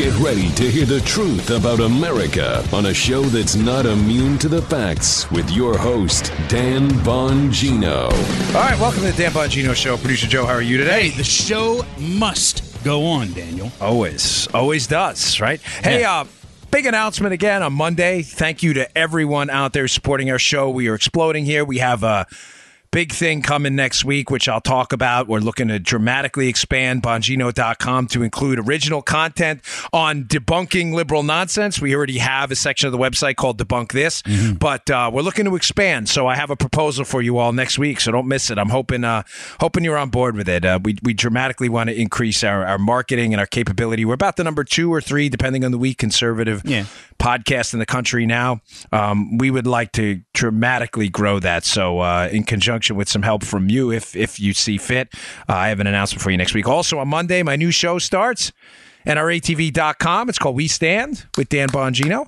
Get ready to hear the truth about America on a show that's not immune to the facts with your host, Dan Bongino. All right, welcome to the Dan Bongino Show. Producer Joe, how are you today? Hey, the show must go on, Daniel. Always, always does, right? Hey, Yeah. uh, big announcement again on Monday. Thank you to everyone out there supporting our show. We are exploding here. We have a big thing coming next week, which I'll talk about. We're looking to dramatically expand Bongino.com to include original content on debunking liberal nonsense. We already have a section of the website called Debunk This, but uh, we're looking to expand. So I have a proposal for you all next week. So don't miss it. I'm hoping uh, hoping you're on board with it. Uh, we, we dramatically want to increase our, our marketing and our capability. We're about the number two or three, depending on the week, conservative Yeah. podcast in the country now. Um, we would like to dramatically grow that. So, uh, in conjunction with some help from you, if if you see fit, uh, I have an announcement for you next week. Also on Monday, my new show starts. NRATV.com. It's called We Stand with Dan Bongino.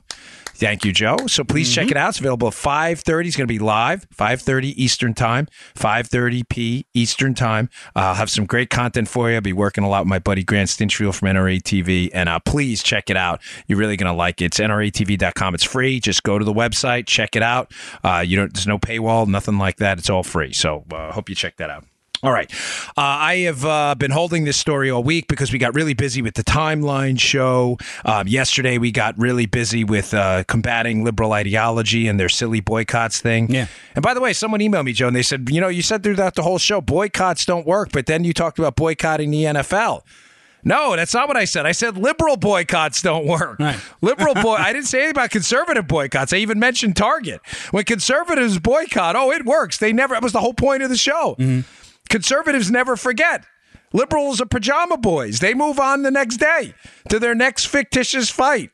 Thank you, Joe. So please check it out. It's available at 5.30. It's going to be live, 5.30 Eastern Time, 5.30 p. Eastern Time. Uh, I'll have some great content for you. I'll be working a lot with my buddy Grant Stinchfield from NRA TV. And uh, please check it out. You're really going to like it. It's NRATV.com. It's free. Just go to the website, check it out. Uh, you don't. There's no paywall, nothing like that. It's all free. So I uh, hope you check that out. All right. Uh, I have uh, been holding this story all week because we got really busy with the timeline show. Um, yesterday, we got really busy with uh, combating liberal ideology and their silly boycotts thing. Yeah. And by the way, someone emailed me, Joe, and they said, you know, you said throughout the whole show, boycotts don't work, but then you talked about boycotting the NFL. No, that's not what I said. I said liberal boycotts don't work. Right. Liberal boy. I didn't say anything about conservative boycotts. I even mentioned Target. When conservatives boycott, oh, it works. They never. That was the whole point of the show. Conservatives never forget. Liberals are pajama boys. They move on the next day to their next fictitious fight.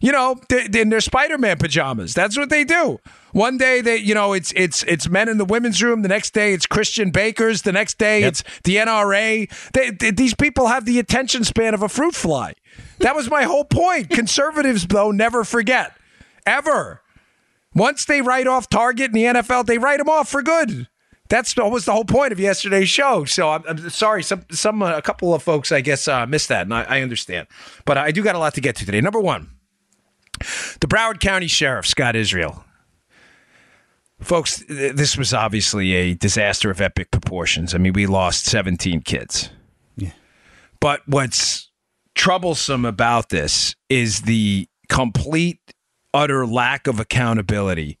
You know, in their Spider-Man pajamas. That's what they do. One day they, you know, it's it's it's men in the women's room. The next day it's Christian bakers. The next day it's the NRA. They, they- these people have the attention span of a fruit fly. That was my whole point. Conservatives, though, never forget ever. Once they write off Target and the NFL, they write them off for good. That's almost the whole point of yesterday's show. So I'm, I'm sorry, some some uh, a couple of folks I guess uh, missed that, and I, I understand. But I do got a lot to get to today. Number one, the Broward County Sheriff Scott Israel. Folks, th- this was obviously a disaster of epic proportions. I mean, we lost 17 kids. Yeah. But what's troublesome about this is the complete, utter lack of accountability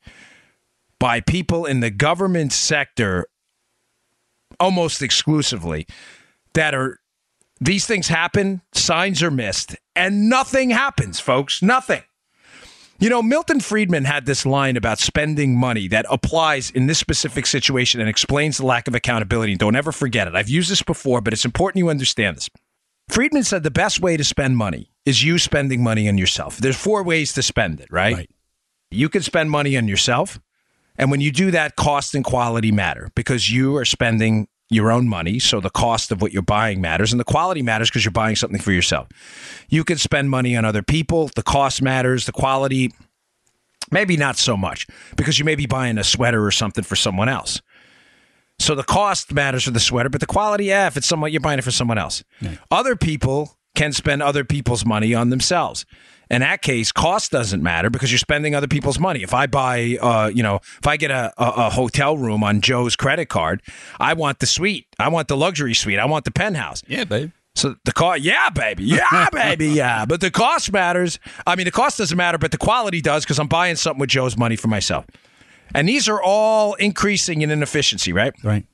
by people in the government sector almost exclusively that are these things happen, signs are missed, and nothing happens, folks. Nothing. You know, Milton Friedman had this line about spending money that applies in this specific situation and explains the lack of accountability. Don't ever forget it. I've used this before, but it's important you understand this. Friedman said the best way to spend money is you spending money on yourself. There's four ways to spend it, right? Right. You can spend money on yourself. And when you do that, cost and quality matter because you are spending your own money. So the cost of what you're buying matters and the quality matters because you're buying something for yourself. You can spend money on other people. The cost matters. The quality, maybe not so much because you may be buying a sweater or something for someone else. So the cost matters for the sweater, but the quality, yeah, if it's someone you're buying it for someone else. Other people can spend other people's money on themselves. In that case, cost doesn't matter because you're spending other people's money. If I buy, uh, you know, if I get a, a, a hotel room on Joe's credit card, I want the suite. I want the luxury suite. I want the penthouse. Yeah, babe. So the cost, yeah, baby, yeah, baby, yeah. But the cost matters. I mean, the cost doesn't matter, but the quality does because I'm buying something with Joe's money for myself. And these are all increasing in inefficiency, right? Right.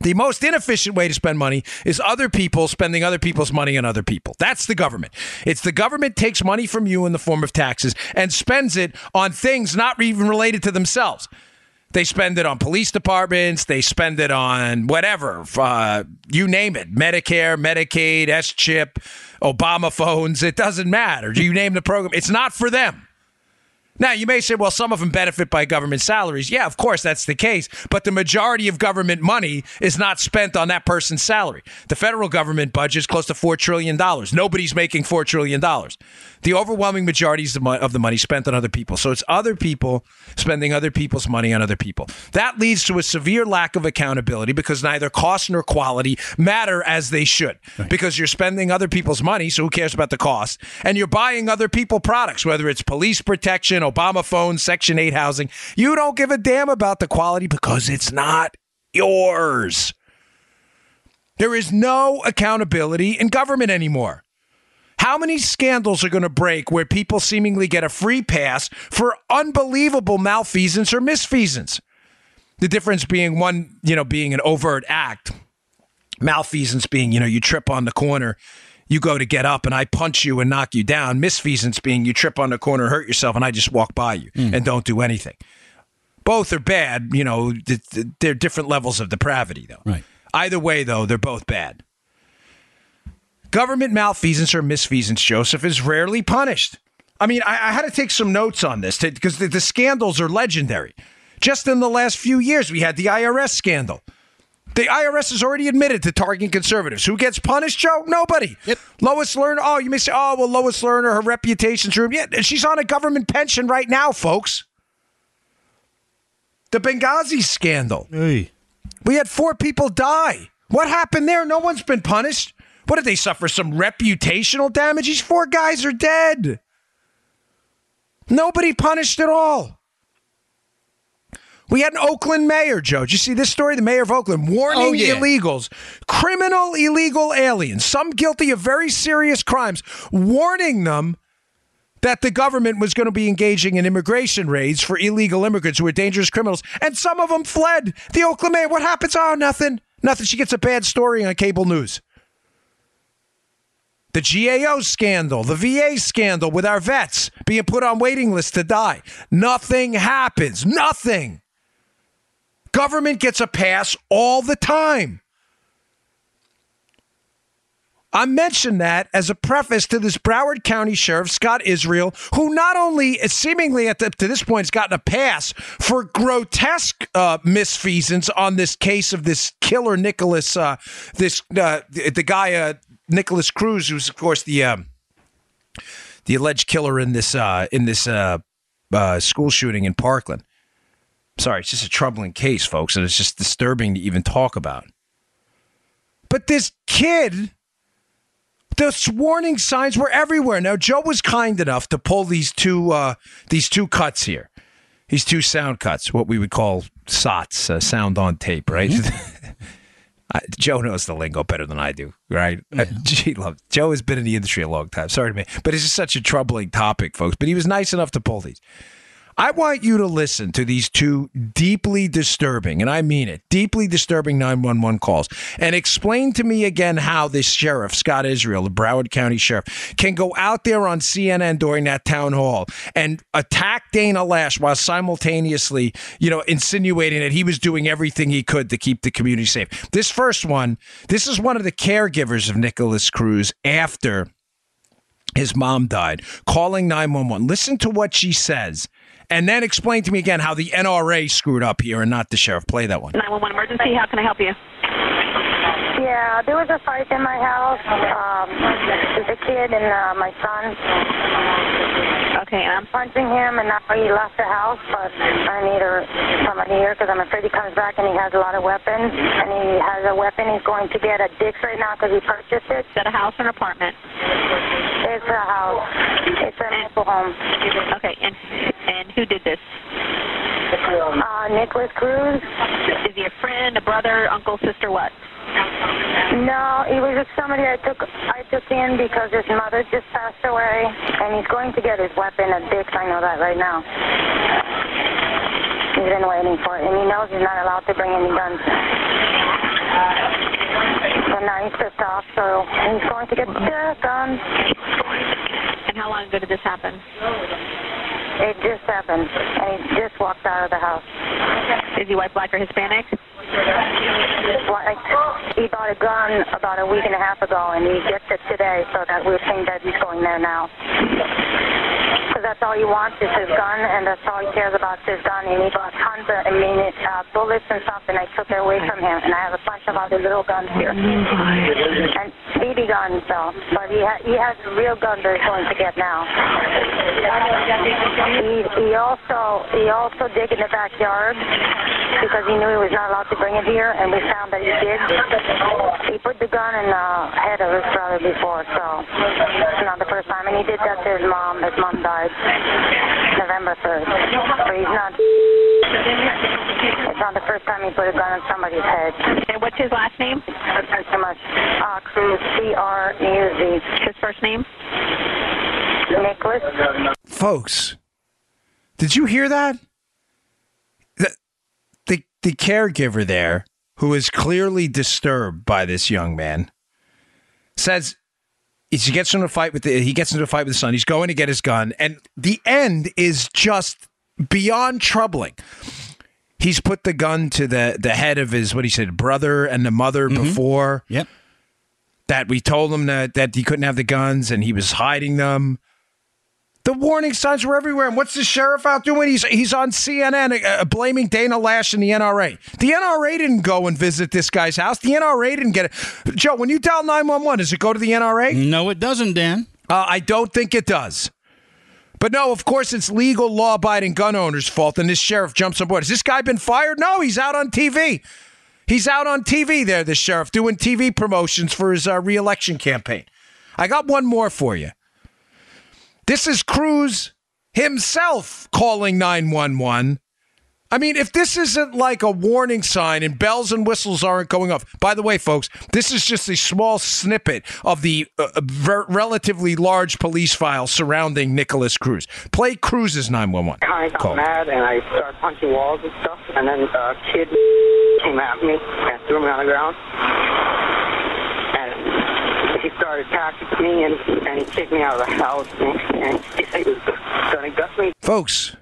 The most inefficient way to spend money is other people spending other people's money on other people. That's the government. It's the government takes money from you in the form of taxes and spends it on things not even related to themselves. They spend it on police departments. They spend it on whatever, uh, you name it Medicare, Medicaid, S chip, Obama phones. It doesn't matter. You name the program. It's not for them. Now, you may say, well, some of them benefit by government salaries. Yeah, of course, that's the case. But the majority of government money is not spent on that person's salary. The federal government budget is close to $4 trillion. Nobody's making $4 trillion. The overwhelming majority of the money spent on other people. So it's other people spending other people's money on other people. That leads to a severe lack of accountability because neither cost nor quality matter as they should. Right. Because you're spending other people's money, so who cares about the cost? And you're buying other people products, whether it's police protection, Obama phone, Section 8 housing. You don't give a damn about the quality because it's not yours. There is no accountability in government anymore. How many scandals are going to break where people seemingly get a free pass for unbelievable malfeasance or misfeasance? The difference being one, you know, being an overt act, malfeasance being, you know, you trip on the corner you go to get up and I punch you and knock you down. Misfeasance being you trip on the corner, hurt yourself, and I just walk by you mm. and don't do anything. Both are bad. You know, they're different levels of depravity, though. Right. Either way, though, they're both bad. Government malfeasance or misfeasance, Joseph, is rarely punished. I mean, I, I had to take some notes on this because the, the scandals are legendary. Just in the last few years, we had the IRS scandal. The IRS has already admitted to targeting conservatives. Who gets punished, Joe? Nobody. Yep. Lois Lerner. Oh, you may say, oh, well, Lois Lerner, her reputation's ruined. Yeah, she's on a government pension right now, folks. The Benghazi scandal. Hey. We had four people die. What happened there? No one's been punished. What did they suffer? Some reputational damage? These four guys are dead. Nobody punished at all. We had an Oakland mayor, Joe. Did you see this story? The mayor of Oakland warning oh, yeah. illegals, criminal illegal aliens, some guilty of very serious crimes, warning them that the government was going to be engaging in immigration raids for illegal immigrants who are dangerous criminals. And some of them fled. The Oakland mayor, what happens? Oh, nothing. Nothing. She gets a bad story on cable news. The GAO scandal, the VA scandal with our vets being put on waiting lists to die. Nothing happens. Nothing. Government gets a pass all the time. I mention that as a preface to this Broward County Sheriff, Scott Israel, who not only seemingly at the, to this point has gotten a pass for grotesque uh, misfeasance on this case of this killer Nikolas, uh, this uh, the, the, guy uh, Nikolas Cruz, who's of course the um, the alleged killer in this uh, in this uh, school shooting in Parkland sorry, it's just a troubling case, folks, and it's just disturbing to even talk about. But this kid, the warning signs were everywhere. Now Joe was kind enough to pull these two uh, these two cuts here, these two sound cuts, what we would call SOTs, uh, sound on tape, right? Mm-hmm. Joe knows the lingo better than I do, right? Yeah. Gee, love Joe has been in the industry a long time. Sorry to me, but it's just such a troubling topic, folks. But he was nice enough to pull these. I want you to listen to these two deeply disturbing, and I mean it, deeply disturbing 911 calls and explain to me again how this sheriff, Scott Israel, the Broward County Sheriff, can go out there on CNN during that town hall and attack Dana Loesch while simultaneously, you know, insinuating that he was doing everything he could to keep the community safe. This first one, this is one of the caregivers of Nikolas Cruz after his mom died, calling 911. Listen to what she says and then explain to me again how the NRA screwed up here and not the sheriff. Play that one. 911 emergency. How can I help you? Yeah, there was a fight in my house. Um, with a kid and uh, my son. Okay, I'm punching him, and now he left the house, but I need a, someone here because I'm afraid he comes back and he has a lot of weapons, and he has a weapon he's going to get at Dick's right now because he purchased it. Is that a house or an apartment? It's a house. It's a mobile home. Okay, and and who did this? Uh, Nikolas Cruz. Is he a friend, a brother, uncle, sister, what? No, he was just somebody I took I took in because his mother just passed away, and he's going to get his weapon at Dick's. I know that right now. He's been waiting for it, and he knows he's not allowed to bring any guns. So now he's pissed off, so he's going to get the gun. And how long ago did this happen? It just happened, and he just walked out of the house. Is he white, black, or Hispanic? Like, he bought a gun about a week and a half ago, and he gets it today, so that we think that he's going there now. Because that's all he wants is his gun, and that's all he cares about is his gun. And he bought tons of, I mean, uh, bullets and stuff, and I took it away from him. And I have a bunch of other little guns here. And BB guns, though. But he, ha- he has a real gun that he's going to get now. He, he also he also dig in the backyard because he knew he was not allowed to bring it here, and we found that he did. He put the gun in the head of his brother before, so it's not the first time. And he did that to his mom. His mom died November 3rd. But he's not. It's not the first time he put a gun in somebody's head. And what's his last name? Thanks so much. Uh, Cruz, C-R-U-Z. His first name? Nikolas. Folks, did you hear that? The, the, the caregiver there, who is clearly disturbed by this young man, says he gets into a fight with the, he gets into a fight with his son. He's going to get his gun, and the end is just beyond troubling. He's put the gun to the the head of his what he said brother and the mother mm-hmm. before Yep. that we told him that that he couldn't have the guns and he was hiding them. The warning signs were everywhere. And what's the sheriff out doing? He's he's on CNN uh, blaming Dana Loesch and the NRA. The NRA didn't go and visit this guy's house. The NRA didn't get it. Joe, when you dial 911, does it go to the NRA? No, it doesn't, Dan. Uh, I don't think it does. But no, of course, it's legal, law abiding gun owners' fault, and this sheriff jumps on board. Has this guy been fired? No, he's out on TV. He's out on TV there, this sheriff, doing TV promotions for his uh, reelection campaign. I got one more for you. This is Cruz himself calling 911. I mean, if this isn't like a warning sign and bells and whistles aren't going off. By the way, folks, this is just a small snippet of the uh, ver- relatively large police file surrounding Nikolas Cruz. Play Cruz's 911 I got call. mad and I started punching walls and stuff. And then a kid came at me and threw me on the ground. Started attacking me and, and he kicked me out of the house. And, he was going to gut me. Folks,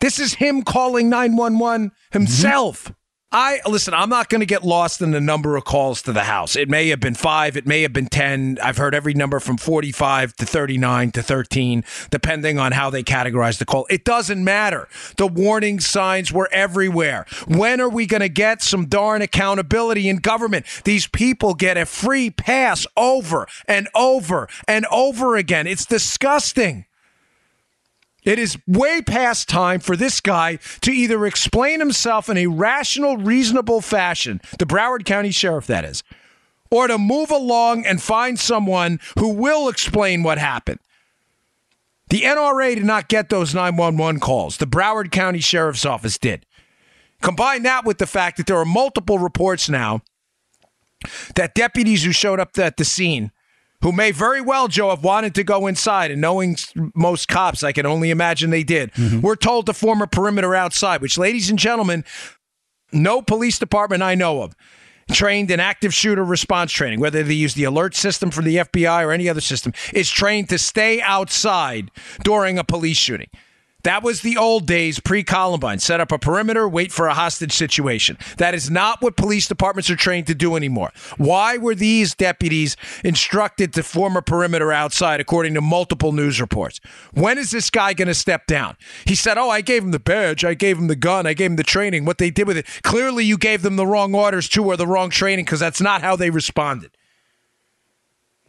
this is him calling 911 himself. I listen, I'm not going to get lost in the number of calls to the house. It may have been 5, it may have been 10. I've heard every number from 45 to 39 to 13 depending on how they categorize the call. It doesn't matter. The warning signs were everywhere. When are we going to get some darn accountability in government? These people get a free pass over and over and over again. It's disgusting. It is way past time for this guy to either explain himself in a rational, reasonable fashion, the Broward County Sheriff, that is, or to move along and find someone who will explain what happened. The NRA did not get those 911 calls. The Broward County Sheriff's Office did. Combine that with the fact that there are multiple reports now that deputies who showed up at the scene who may very well, Joe, have wanted to go inside, and knowing most cops, I can only imagine they did, mm-hmm. were told to form a perimeter outside, which, ladies and gentlemen, no police department I know of trained in active shooter response training, whether they use the alert system from the FBI or any other system, is trained to stay outside during a police shooting. That was the old days pre Columbine. Set up a perimeter, wait for a hostage situation. That is not what police departments are trained to do anymore. Why were these deputies instructed to form a perimeter outside, according to multiple news reports? When is this guy going to step down? He said, Oh, I gave him the badge, I gave him the gun, I gave him the training. What they did with it, clearly you gave them the wrong orders too, or the wrong training, because that's not how they responded.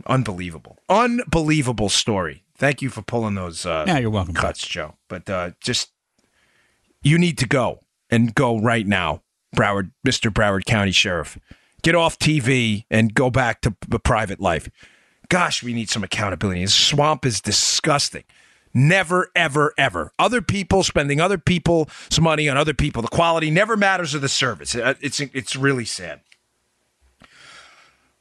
Unbelievable. Unbelievable story. Thank you for pulling those uh, Yeah, you're welcome. cuts, Joe. But uh, just you need to go and go right now, Broward, Mr. Broward County Sheriff. Get off TV and go back to the private life. Gosh, we need some accountability. This swamp is disgusting. Never, ever, ever. Other people spending other people's money on other people. The quality never matters of the service. Uh, It's it's really sad.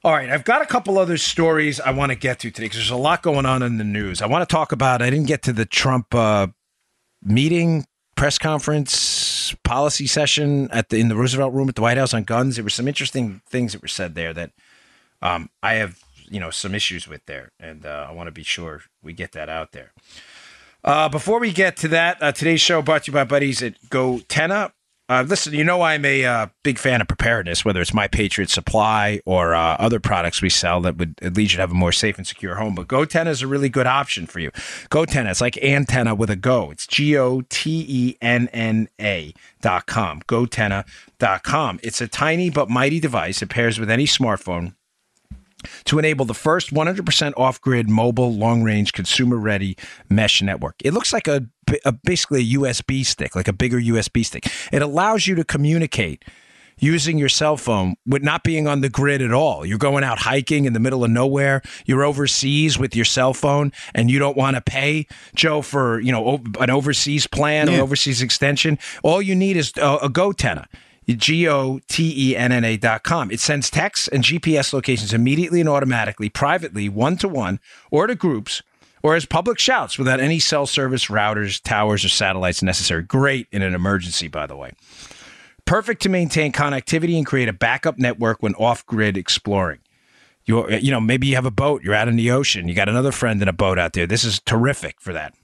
All right, I've got a couple other stories I want to get to today because there's a lot going on in the news. I want to talk about. I didn't get to the Trump uh, meeting, press conference, policy session at the in the Roosevelt Room at the White House on guns. There were some interesting things that were said there that um, I have you know some issues with there, and uh, I want to be sure we get that out there. Uh, before we get to that, uh, today's show brought to you by buddies at GoTenna. Uh, listen, you know I'm a uh, big fan of preparedness, whether it's My Patriot Supply or uh, other products we sell that would lead you to have a more safe and secure home. But GoTenna is a really good option for you. GoTenna, it's like antenna with a go. It's G O T E N N A dot com. GoTenna dot com. It's a tiny but mighty device. It pairs with any smartphone to enable the first 100% off-grid mobile long-range consumer-ready mesh network. It looks like a, a, basically a USB stick, like a bigger USB stick. It allows you to communicate using your cell phone with not being on the grid at all. You're going out hiking in the middle of nowhere. You're overseas with your cell phone and you don't want to pay Joe for, you know, an overseas plan Yeah. or overseas extension. All you need is a, a GoTenna. G O T E N N A dot com. It sends texts and GPS locations immediately and automatically, privately, one to one, or to groups, or as public shouts without any cell service, routers, towers, or satellites necessary. Great in an emergency, by the way. Perfect to maintain connectivity and create a backup network when off grid exploring. You, you know, maybe you have a boat, you're out in the ocean, you got another friend in a boat out there. This is terrific for that.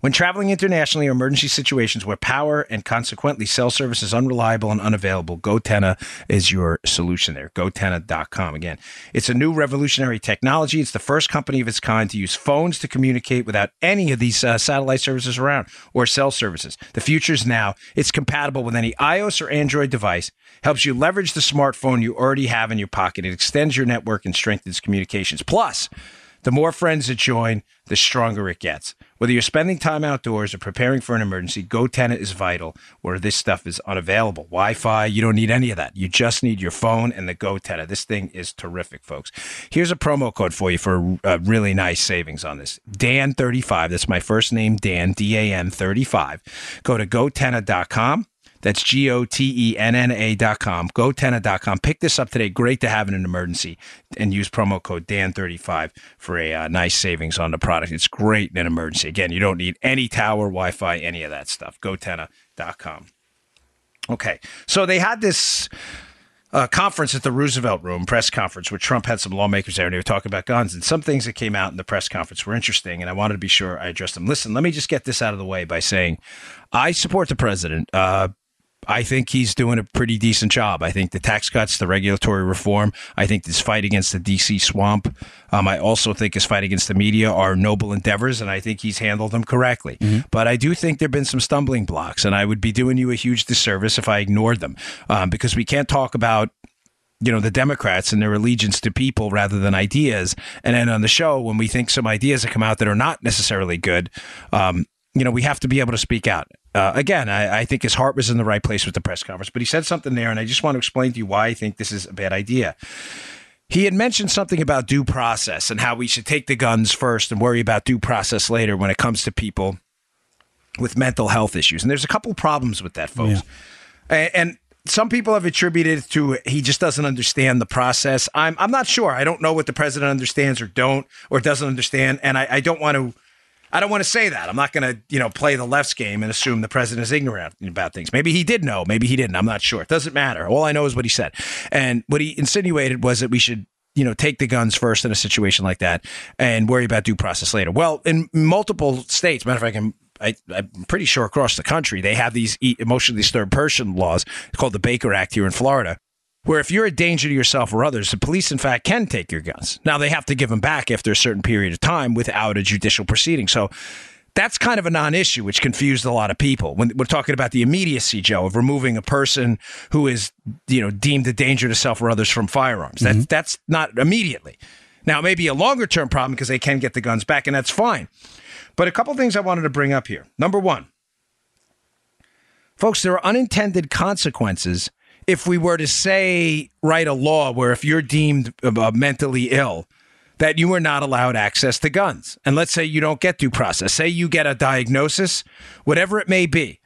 When traveling internationally or emergency situations where power and consequently cell service is unreliable and unavailable, GoTenna is your solution there. GoTenna.com. Again, it's a new revolutionary technology. It's the first company of its kind to use phones to communicate without any of these uh, satellite services around or cell services. The future is now. It's compatible with any iOS or Android device, helps you leverage the smartphone you already have in your pocket. It extends your network and strengthens communications. Plus, the more friends that join, the stronger it gets. Whether you're spending time outdoors or preparing for an emergency, GoTenna is vital where this stuff is unavailable. Wi Fi, you don't need any of that. You just need your phone and the GoTenna. This thing is terrific, folks. Here's a promo code for you for a really nice savings on this. Dan35, that's my first name, Dan, D A N 35. Go to GoTenna.com. That's G O T E N N A dot com. GoTenna.com. Pick this up today. Great to have in an emergency. And use promo code DAN35 for a uh, nice savings on the product. It's great in an emergency. Again, you don't need any tower, Wi Fi, any of that stuff. GoTenna.com. Okay. So they had this uh, conference at the Roosevelt Room, press conference, where Trump had some lawmakers there and they were talking about guns. And some things that came out in the press conference were interesting, and I wanted to be sure I addressed them. Listen, let me just get this out of the way by saying I support the president. Uh, I think he's doing a pretty decent job. I think the tax cuts, the regulatory reform, I think this fight against the DC swamp, um, I also think his fight against the media are noble endeavors, and I think he's handled them correctly. But I do think there have been some stumbling blocks, and I would be doing you a huge disservice if I ignored them um, because we can't talk about you know the Democrats and their allegiance to people rather than ideas. And then on the show, when we think some ideas that come out that are not necessarily good, um, you know, we have to be able to speak out. Uh, again, I, I think his heart was in the right place with the press conference, but he said something there, and I just want to explain to you why I think this is a bad idea. He had mentioned something about due process and how we should take the guns first and worry about due process later when it comes to people with mental health issues. And there's a couple problems with that, folks. A- And, some people have attributed it to he just doesn't understand the process. I'm I'm not sure. I don't know what the president understands or don't or doesn't understand, and I, I don't want to. I don't want to say that. I'm not going to, you know, play the left's game and assume the president is ignorant about things. Maybe he did know, maybe he didn't. I'm not sure. It doesn't matter. All I know is what he said. And what he insinuated was that we should, you know, take the guns first in a situation like that and worry about due process later. Well, in multiple states, matter of fact, I'm, I, I'm pretty sure across the country, they have these emotionally disturbed person laws called the Baker Act here in Florida where if you're a danger to yourself or others, the police, in fact, can take your guns. Now, they have to give them back after a certain period of time without a judicial proceeding. So that's kind of a non issue, which confused a lot of people. When we're talking about the immediacy, Joe, of removing a person who is, you know, deemed a danger to self or others from firearms, that, mm-hmm. that's not immediately. Now, it may be a longer term problem because they can get the guns back, and that's fine. But a couple things I wanted to bring up here. Number one, folks, there are unintended consequences if we were to say write a law where if you're deemed uh, mentally ill that you are not allowed access to guns. And let's say you don't get due process. Say you get a diagnosis whatever it may be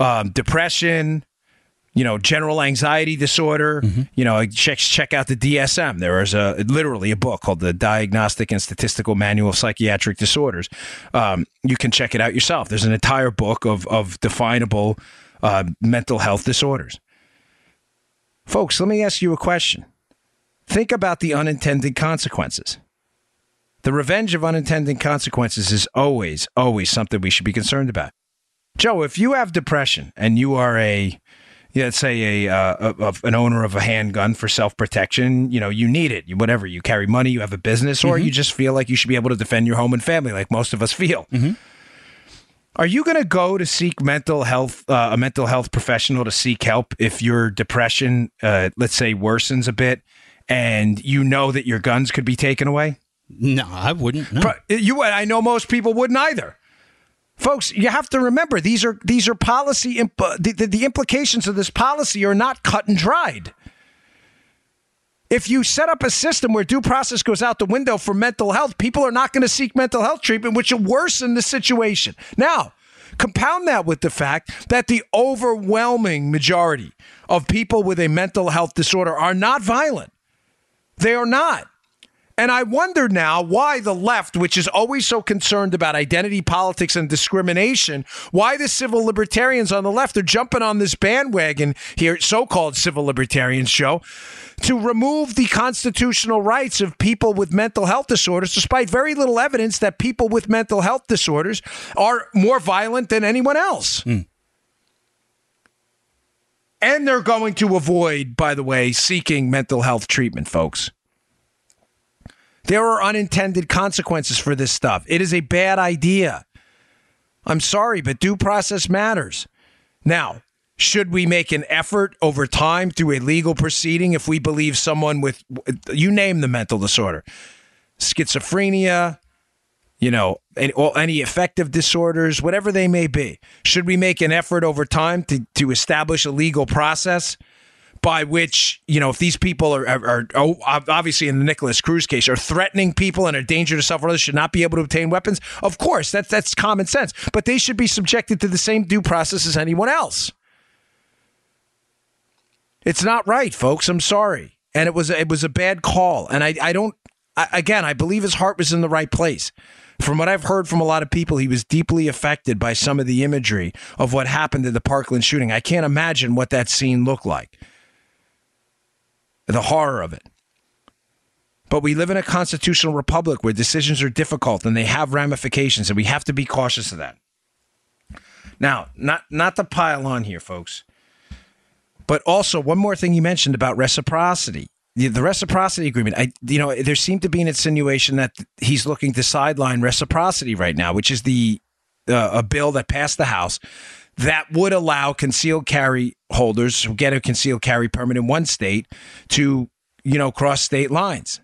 um, depression you know general anxiety disorder you know check check out the DSM there is a literally a book called the Diagnostic and Statistical Manual of Psychiatric Disorders. Um, you can check it out yourself. There's an entire book of of definable uh, mental health disorders Folks, let me ask you a question. Think about the unintended consequences. The revenge of unintended consequences is always, always something we should be concerned about. Joe, if you have depression and you are a let's say a, uh, a, a an owner of a handgun for self protection, you know, you need it. You, whatever, you carry money, you have a business, or you just feel like you should be able to defend your home and family, like most of us feel. Are you going to go to seek mental health, uh, a mental health professional to seek help if your depression, uh, let's say, worsens a bit, and you know that your guns could be taken away? No, I wouldn't. No. You, I know most people wouldn't either. Folks, you have to remember these are these are policy. Imp- the, the, the implications of this policy are not cut and dried. If you set up a system where due process goes out the window for mental health, people are not going to seek mental health treatment, which will worsen the situation. Now, compound that with the fact that the overwhelming majority of people with a mental health disorder are not violent. They are not. And I wonder now why the left, which is always so concerned about identity politics and discrimination, why the civil libertarians on the left are jumping on this bandwagon here, so called civil libertarians show, to remove the constitutional rights of people with mental health disorders, despite very little evidence that people with mental health disorders are more violent than anyone else. Hmm. And they're going to avoid, by the way, seeking mental health treatment, folks. There are unintended consequences for this stuff. It is a bad idea. I'm sorry, but due process matters. Now, should we make an effort over time through a legal proceeding if we believe someone with, you name the mental disorder, schizophrenia, you know, any, any affective disorders, whatever they may be, should we make an effort over time to, to establish a legal process? by which you know if these people are, are, are oh, obviously in the Nikolas Cruz case are threatening people and are danger to self or others should not be able to obtain weapons. Of course, that's that's common sense, but they should be subjected to the same due process as anyone else. It's not right, folks. I'm sorry, and it was it was a bad call, and I I don't I, again I believe his heart was in the right place. From what I've heard from a lot of people, he was deeply affected by some of the imagery of what happened at the Parkland shooting. I can't imagine what that scene looked like the horror of it. But we live in a constitutional republic where decisions are difficult and they have ramifications, and we have to be cautious of that. Now, not not to pile on here, folks, but also one more thing you mentioned about reciprocity. The, reciprocity agreement. I, you know, there seemed to be an insinuation that he's looking to sideline reciprocity right now, which is the uh, a bill that passed the House that would allow concealed carry holders who get a concealed carry permit in one state to, you know, cross state lines.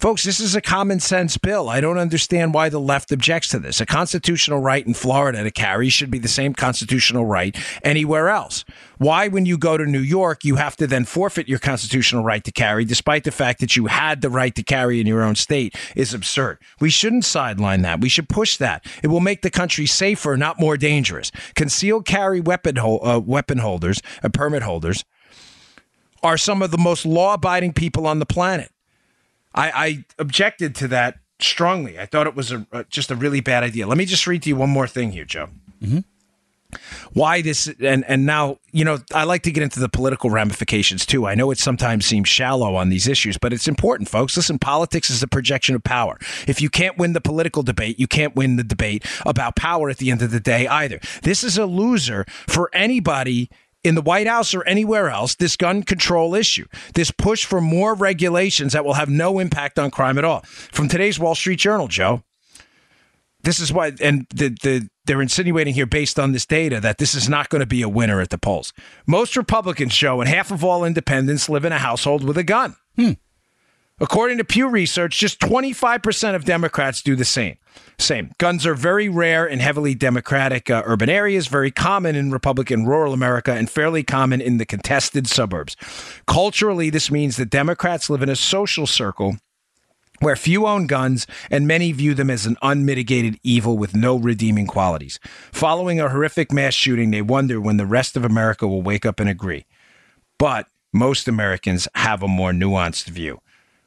Folks, this is a common sense bill. I don't understand why the left objects to this. A constitutional right in Florida to carry should be the same constitutional right anywhere else. Why, when you go to New York, you have to then forfeit your constitutional right to carry, despite the fact that you had the right to carry in your own state, is absurd. We shouldn't sideline that. We should push that. It will make the country safer, not more dangerous. Concealed carry weapon, uh, weapon holders, uh, permit holders, are some of the most law abiding people on the planet. I, I objected to that strongly. I thought it was a, a, just a really bad idea. Let me just read to you one more thing here, Joe. Mm-hmm. Why this and and now you know I like to get into the political ramifications too. I know it sometimes seems shallow on these issues, but it's important, folks. Listen, politics is a projection of power. If you can't win the political debate, you can't win the debate about power at the end of the day either. This is a loser for anybody in the White House or anywhere else, this gun control issue, this push for more regulations that will have no impact on crime at all. From today's Wall Street Journal, Joe. This is why, and the, the they're insinuating here, based on this data, that this is not going to be a winner at the polls. Most Republicans show, and half of all independents live in a household with a gun. Hmm. According to Pew Research, just 25% of Democrats do the same. Same. Guns are very rare in heavily Democratic uh, urban areas, very common in Republican rural America, and fairly common in the contested suburbs. Culturally, this means that Democrats live in a social circle where few own guns and many view them as an unmitigated evil with no redeeming qualities. Following a horrific mass shooting, they wonder when the rest of America will wake up and agree. But most Americans have a more nuanced view.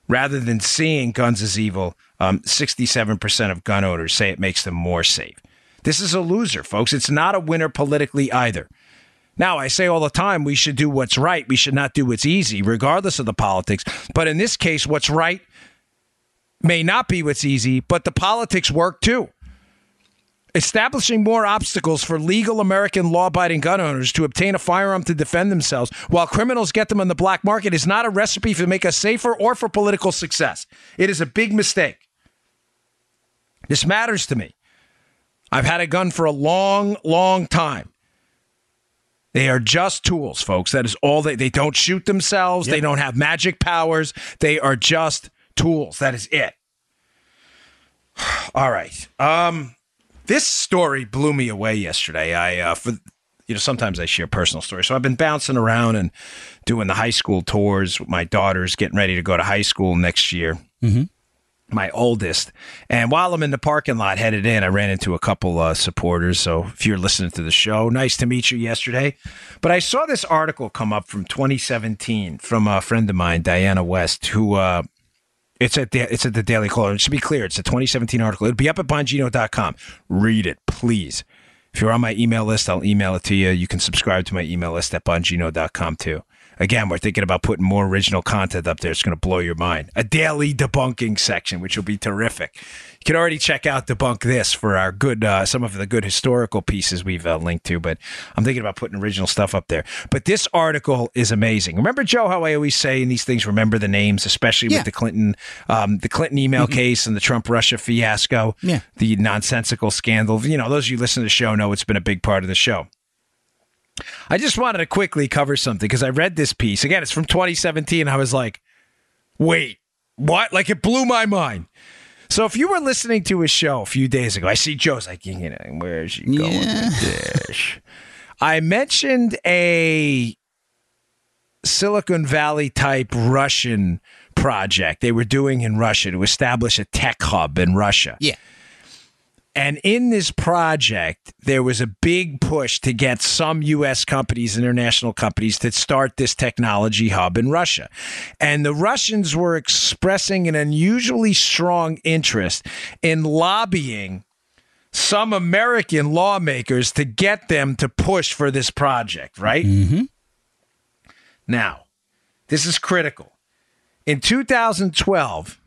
Rather than seeing guns as evil, um, 67% of gun owners say it makes them more safe. This is a loser, folks. It's not a winner politically either. Now, I say all the time we should do what's right. We should not do what's easy, regardless of the politics. But in this case, what's right may not be what's easy, but the politics work too. Establishing more obstacles for legal American law abiding gun owners to obtain a firearm to defend themselves while criminals get them on the black market is not a recipe to make us safer or for political success. It is a big mistake. This matters to me. I've had a gun for a long, long time. They are just tools, folks. That is all they they don't shoot themselves. They don't have magic powers. They are just tools. That is it. All right. Um this story blew me away yesterday. I uh for you know, sometimes I share personal stories. So I've been bouncing around and doing the high school tours with my daughters, getting ready to go to high school next year my oldest. And while I'm in the parking lot headed in, I ran into a couple uh, supporters. So if you're listening to the show, nice to meet you yesterday. But I saw this article come up from 2017 from a friend of mine, Diana West, who. Uh, it's at the it's at the Daily Caller. To be clear, it's a 2017 article. It'll be up at bongino.com. Read it, please. If you're on my email list, I'll email it to you. You can subscribe to my email list at bongino.com too. Again, we're thinking about putting more original content up there. It's going to blow your mind. A daily debunking section, which will be terrific. You can already check out debunk this for our good, uh, some of the good historical pieces we've uh, linked to. But I'm thinking about putting original stuff up there. But this article is amazing. Remember, Joe, how I always say in these things, remember the names, especially Yeah. with the Clinton, um, the Clinton email case and the Trump Russia fiasco, Yeah. the nonsensical scandal. You know, those of you listen to the show know it's been a big part of the show. I just wanted to quickly cover something because I read this piece. Again, it's from 2017. I was like, wait, what? Like it blew my mind. So if you were listening to a show a few days ago, I see Joe's like, you know, where is she going Yeah. with this? I mentioned a Silicon Valley type Russian project they were doing in Russia to establish a tech hub in Russia. Yeah. And in this project, there was a big push to get some U.S. companies, international companies, to start this technology hub in Russia. And the Russians were expressing an unusually strong interest in lobbying some American lawmakers to get them to push for this project, right? Mm-hmm. Now, this is critical. In 2012,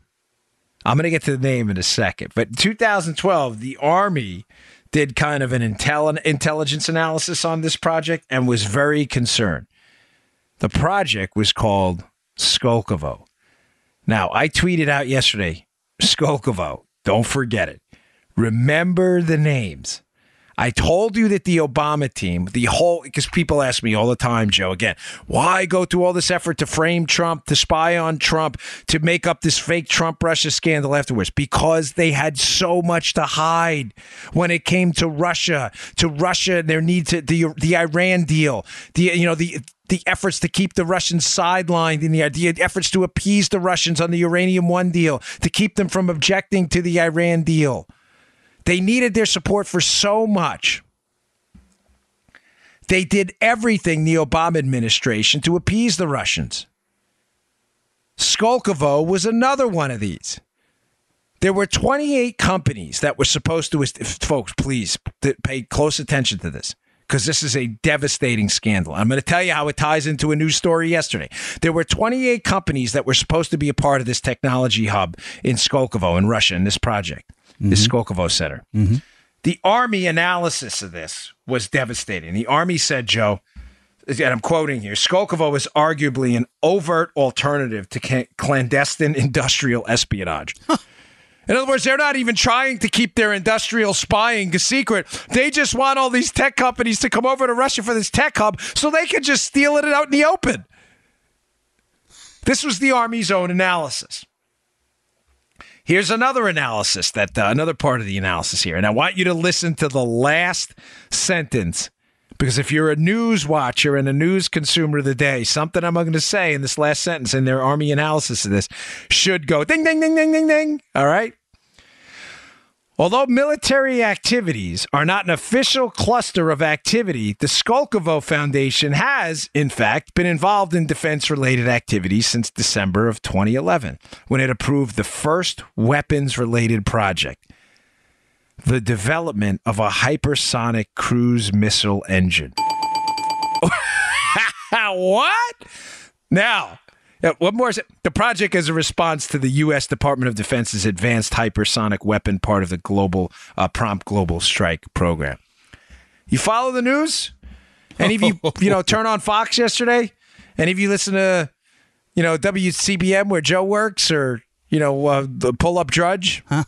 I'm going to get to the name in a second, but in 2012, the Army did kind of an intel- intelligence analysis on this project and was very concerned. The project was called Skolkovo. Now, I tweeted out yesterday Skolkovo, don't forget it. Remember the names. I told you that the Obama team, the whole, because people ask me all the time, Joe, again, why go through all this effort to frame Trump, to spy on Trump, to make up this fake Trump Russia scandal afterwards? Because they had so much to hide when it came to Russia, to Russia and their need to, the, the Iran deal, the, you know, the, the efforts to keep the Russians sidelined in the, the efforts to appease the Russians on the Uranium One deal, to keep them from objecting to the Iran deal. They needed their support for so much. They did everything, the Obama administration, to appease the Russians. Skolkovo was another one of these. There were 28 companies that were supposed to, folks, please pay close attention to this because this is a devastating scandal. I'm going to tell you how it ties into a news story yesterday. There were 28 companies that were supposed to be a part of this technology hub in Skolkovo in Russia in this project, this mm-hmm. Skolkovo Center. Mm-hmm. The Army analysis of this was devastating. The Army said, Joe, and I'm quoting here Skolkovo is arguably an overt alternative to clandestine industrial espionage. In other words, they're not even trying to keep their industrial spying a secret. They just want all these tech companies to come over to Russia for this tech hub so they can just steal it out in the open. This was the Army's own analysis. Here's another analysis that uh, another part of the analysis here. And I want you to listen to the last sentence because if you're a news watcher and a news consumer of the day, something I'm going to say in this last sentence in their army analysis of this should go ding, ding, ding, ding, ding, ding. All right. Although military activities are not an official cluster of activity, the Skolkovo Foundation has, in fact, been involved in defense related activities since December of 2011, when it approved the first weapons related project the development of a hypersonic cruise missile engine. what? Now, Yeah, one more. Is it? The project is a response to the U.S. Department of Defense's Advanced Hypersonic Weapon, part of the global uh, Prompt Global Strike program. You follow the news? Any of you, you know, turn on Fox yesterday? Any of you listen to, you know, WCBM where Joe works, or you know, uh, the pull up Drudge? Huh?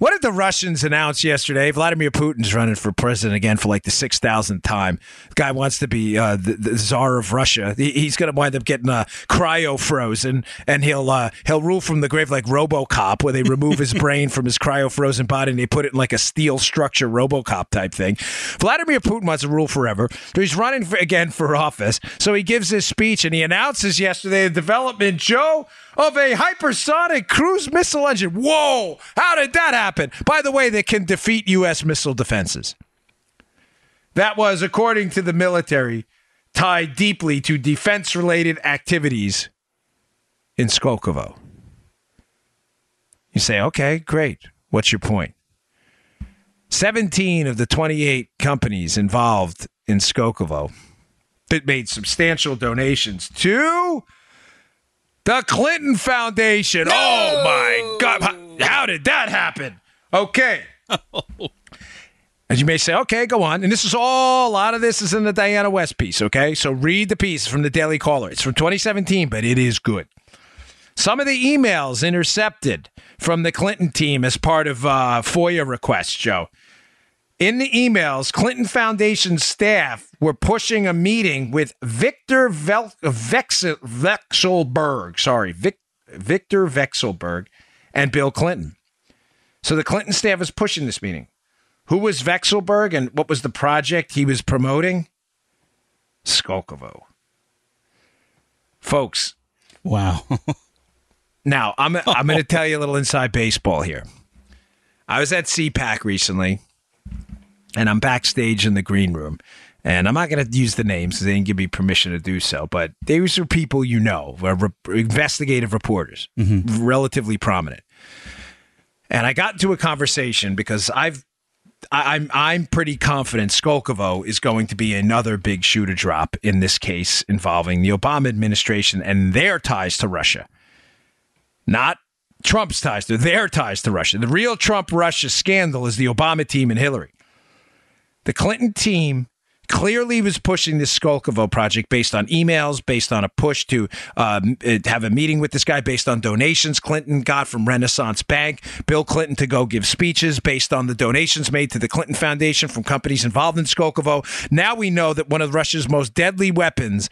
What did the Russians announce yesterday? Vladimir Putin's running for president again for like the six thousandth time. The guy wants to be uh, the, the czar of Russia. He, he's going to wind up getting uh, cryo frozen, and he'll uh, he'll rule from the grave like RoboCop, where they remove his brain from his cryo frozen body and they put it in like a steel structure RoboCop type thing. Vladimir Putin wants to rule forever. So he's running for, again for office. So he gives his speech and he announces yesterday the development. Joe of a hypersonic cruise missile engine. Whoa! How did that happen? By the way, that can defeat U.S. missile defenses. That was, according to the military, tied deeply to defense related activities in Skolkovo. You say, okay, great. What's your point? 17 of the 28 companies involved in Skolkovo that made substantial donations to the Clinton Foundation. Oh my God. How did that happen? Okay. And you may say, okay, go on. And this is all, a lot of this is in the Diana West piece, okay? So read the piece from the Daily Caller. It's from 2017, but it is good. Some of the emails intercepted from the Clinton team as part of uh, FOIA requests, Joe. In the emails, Clinton Foundation staff were pushing a meeting with Victor Vel- Vexel- Vekselberg, sorry, Vic- Victor Vekselberg and Bill Clinton. So the Clinton staff is pushing this meeting. Who was Vekselberg and what was the project he was promoting? Skolkovo. Folks, Wow. now I'm I'm going to tell you a little inside baseball here. I was at CPAC recently, and I'm backstage in the green room, and I'm not going to use the names because they didn't give me permission to do so. But these are people you know, re- investigative reporters, mm-hmm. relatively prominent. And I got into a conversation because I've I, I'm I'm pretty confident Skolkovo is going to be another big shoe to drop in this case involving the Obama administration and their ties to Russia. Not Trump's ties to their ties to Russia. The real Trump Russia scandal is the Obama team and Hillary. The Clinton team clearly was pushing this Skolkovo project based on emails, based on a push to um, uh, have a meeting with this guy, based on donations Clinton got from Renaissance Bank, Bill Clinton to go give speeches based on the donations made to the Clinton Foundation from companies involved in Skolkovo. Now we know that one of Russia's most deadly weapons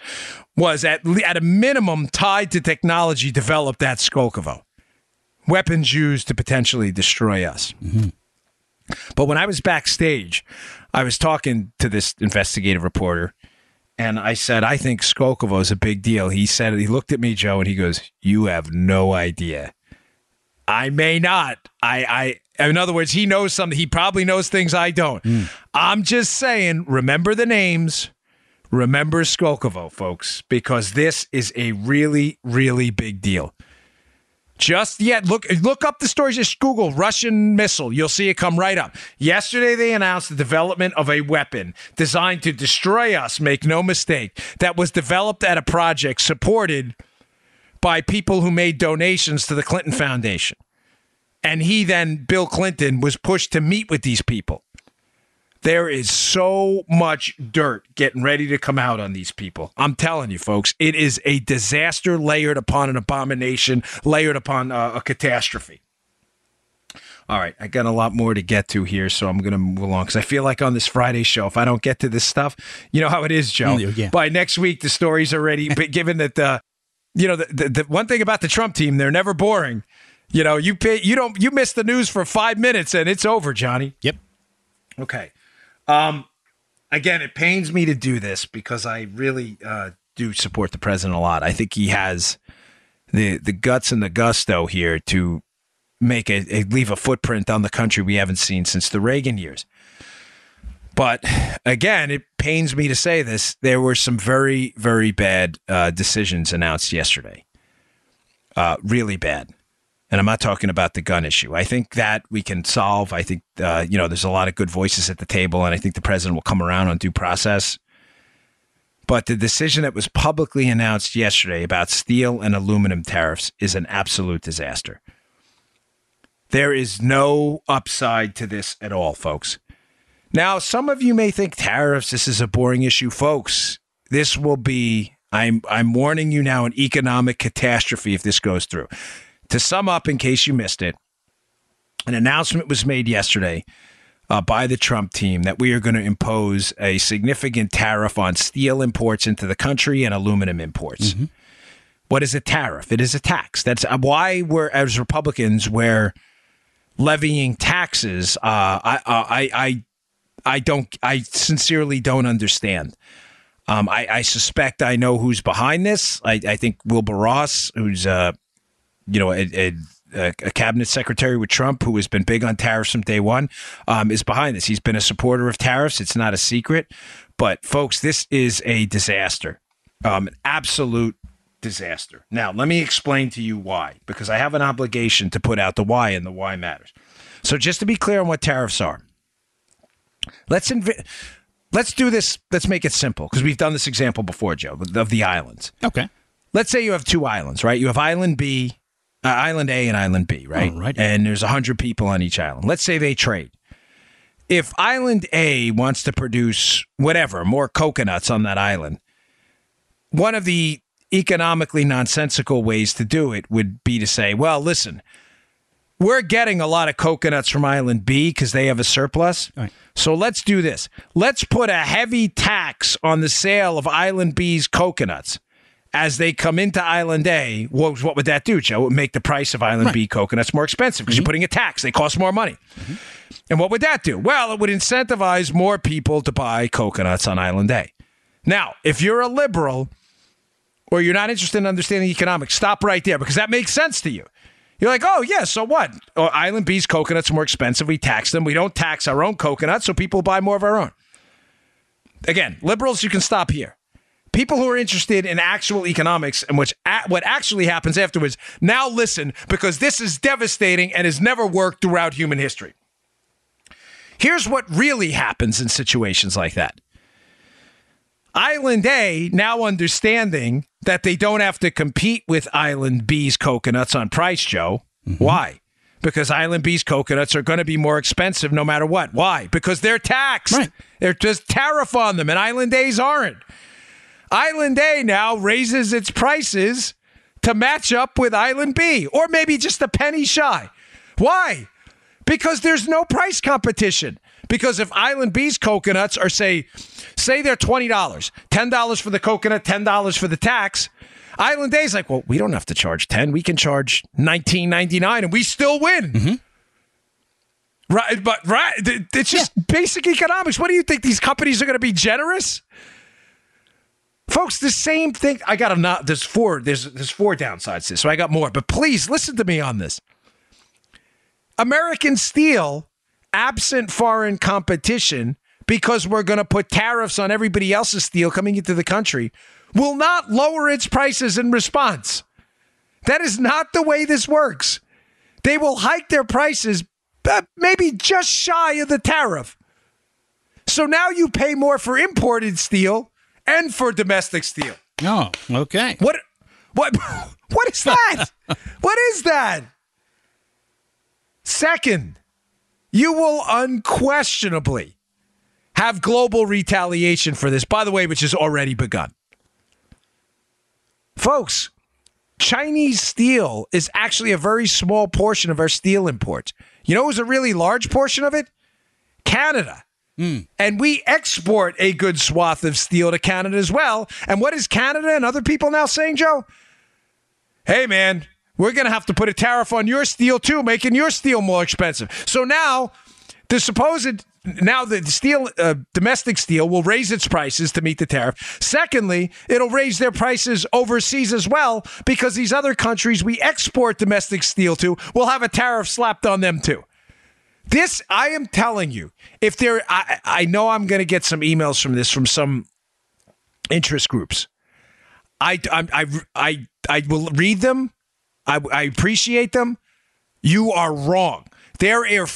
was at, at a minimum tied to technology developed at Skolkovo. Weapons used to potentially destroy us. But when I was backstage, I was talking to this investigative reporter, and I said, I think Skolkovo is a big deal. He said, he looked at me, Joe, and he goes, You have no idea. I may not. I, I, in other words, he knows something. He probably knows things I don't. Hmm. I'm just saying, remember the names. Remember Skolkovo, folks, because this is a really, really big deal. Just yet, look look up the stories. Just Google Russian missile. You'll see it come right up. Yesterday, they announced the development of a weapon designed to destroy us. Make no mistake, that was developed at a project supported by people who made donations to the Clinton Foundation. And he then, Bill Clinton, was pushed to meet with these people. There is so much dirt getting ready to come out on these people. I'm telling you, folks, it is a disaster layered upon an abomination, layered upon uh, a catastrophe. All right, I got a lot more to get to here, so I'm going to move along because I feel like on this Friday show, if I don't get to this stuff, you know how it is, Joe. Mm, yeah. By next week, the story's already. but given that the, you know, the, the, the one thing about the Trump team, they're never boring. You know, you pay, you don't, you miss the news for five minutes and it's over, Johnny. Yep. Okay. Um, again, it pains me to do this because I really uh, do support the president a lot. I think he has the the guts and the gusto here to make a, a leave a footprint on the country we haven't seen since the Reagan years. But again, it pains me to say this. There were some very, very bad uh, decisions announced yesterday. Uh, really bad. And I'm not talking about the gun issue. I think that we can solve. I think, uh, you know, there's a lot of good voices at the table, and I think the president will come around on due process. But the decision that was publicly announced yesterday about steel and aluminum tariffs is an absolute disaster. There is no upside to this at all, folks. Now, some of you may think tariffs, this is a boring issue. Folks, this will be, I'm, I'm warning you now, an economic catastrophe if this goes through. To sum up, in case you missed it, an announcement was made yesterday uh, by the Trump team that we are going to impose a significant tariff on steel imports into the country and aluminum imports. What is a tariff? It is a tax. That's uh, why we're, as Republicans, we're levying taxes. Uh, I, I, I, I don't. I sincerely don't understand. Um, I, I suspect I know who's behind this. I, I think Wilbur Ross, who's uh, you know, a, a, a cabinet secretary with Trump, who has been big on tariffs from day one, um, is behind this. He's been a supporter of tariffs. It's not a secret, but folks, this is a disaster, um, an absolute disaster. Now, let me explain to you why, because I have an obligation to put out the why, and the why matters. So, just to be clear on what tariffs are, let's inv- let's do this. Let's make it simple because we've done this example before, Joe, of the islands. Okay. Let's say you have two islands, right? You have Island B, uh, Island A, and Island B, right? All right. And there's hundred people on each island. Let's say they trade. If Island A wants to produce whatever more coconuts on that island, one of the economically nonsensical ways to do it would be to say, well, listen, we're getting a lot of coconuts from Island B because they have a surplus. Right. So let's do this. Let's put a heavy tax on the sale of Island B's coconuts as they come into Island A. What, what would that do, Joe? It would make the price of Island B coconuts more expensive because you're mm-hmm. putting a tax. They cost more money. Mm-hmm. And what would that do? Well, it would incentivize more people to buy coconuts on Island A. Now, if you're a liberal or you're not interested in understanding economics, stop right there because that makes sense to you. You're like, oh, yeah, so what? Oh, Island B's coconuts are more expensive. We tax them. We don't tax our own coconuts, so people buy more of our own. Again, liberals, you can stop here. People who are interested in actual economics and which what actually happens afterwards, now listen because this is devastating and has never worked throughout human history. Here's what really happens in situations like that. Island A now understanding that they don't have to compete with Island B's coconuts on price, Joe. Mm-hmm. Why? Because Island B's coconuts are going to be more expensive no matter what. Why? Because they're taxed. Right. They're just tariff on them, and Island A's aren't. Island A now raises its prices to match up with Island B, or maybe just a penny shy. Why? Because there's no price competition. Because if Island B's coconuts are say, say they're twenty dollars, ten dollars for the coconut, ten dollars for the tax. Island A's like, well, we don't have to charge ten. We can charge nineteen ninety nine, and we still win. Mm-hmm. Right, but right, it's just basic economics. What do you think? These companies are going to be generous? Folks, the same thing. I got a not. There's four. There's there's four downsides to this. So I got more. But please listen to me on this. American steel, absent foreign competition, because we're going to put tariffs on everybody else's steel coming into the country, will not lower its prices in response. That is not the way this works. They will hike their prices, uh, maybe just shy of the tariff. So now you pay more for imported steel and for domestic steel. Oh, okay. What what what is that? what is that? Second, you will unquestionably have global retaliation for this, by the way, which has already begun. Folks, Chinese steel is actually a very small portion of our steel imports. You know who's a really large portion of it? Canada. And we export a good swath of steel to Canada as well. And what is Canada and other people now saying, Joe? Hey, man, we're going to have to put a tariff on your steel too, making your steel more expensive. So now the supposed now the steel uh, domestic steel will raise its prices to meet the tariff. Secondly, it'll raise their prices overseas as well because these other countries we export domestic steel to will have a tariff slapped on them too. This, I am telling you, if there, I, I know I'm going to get some emails from this from some interest groups. I, I, I, I, will read them. I, I appreciate them. You are wrong. There are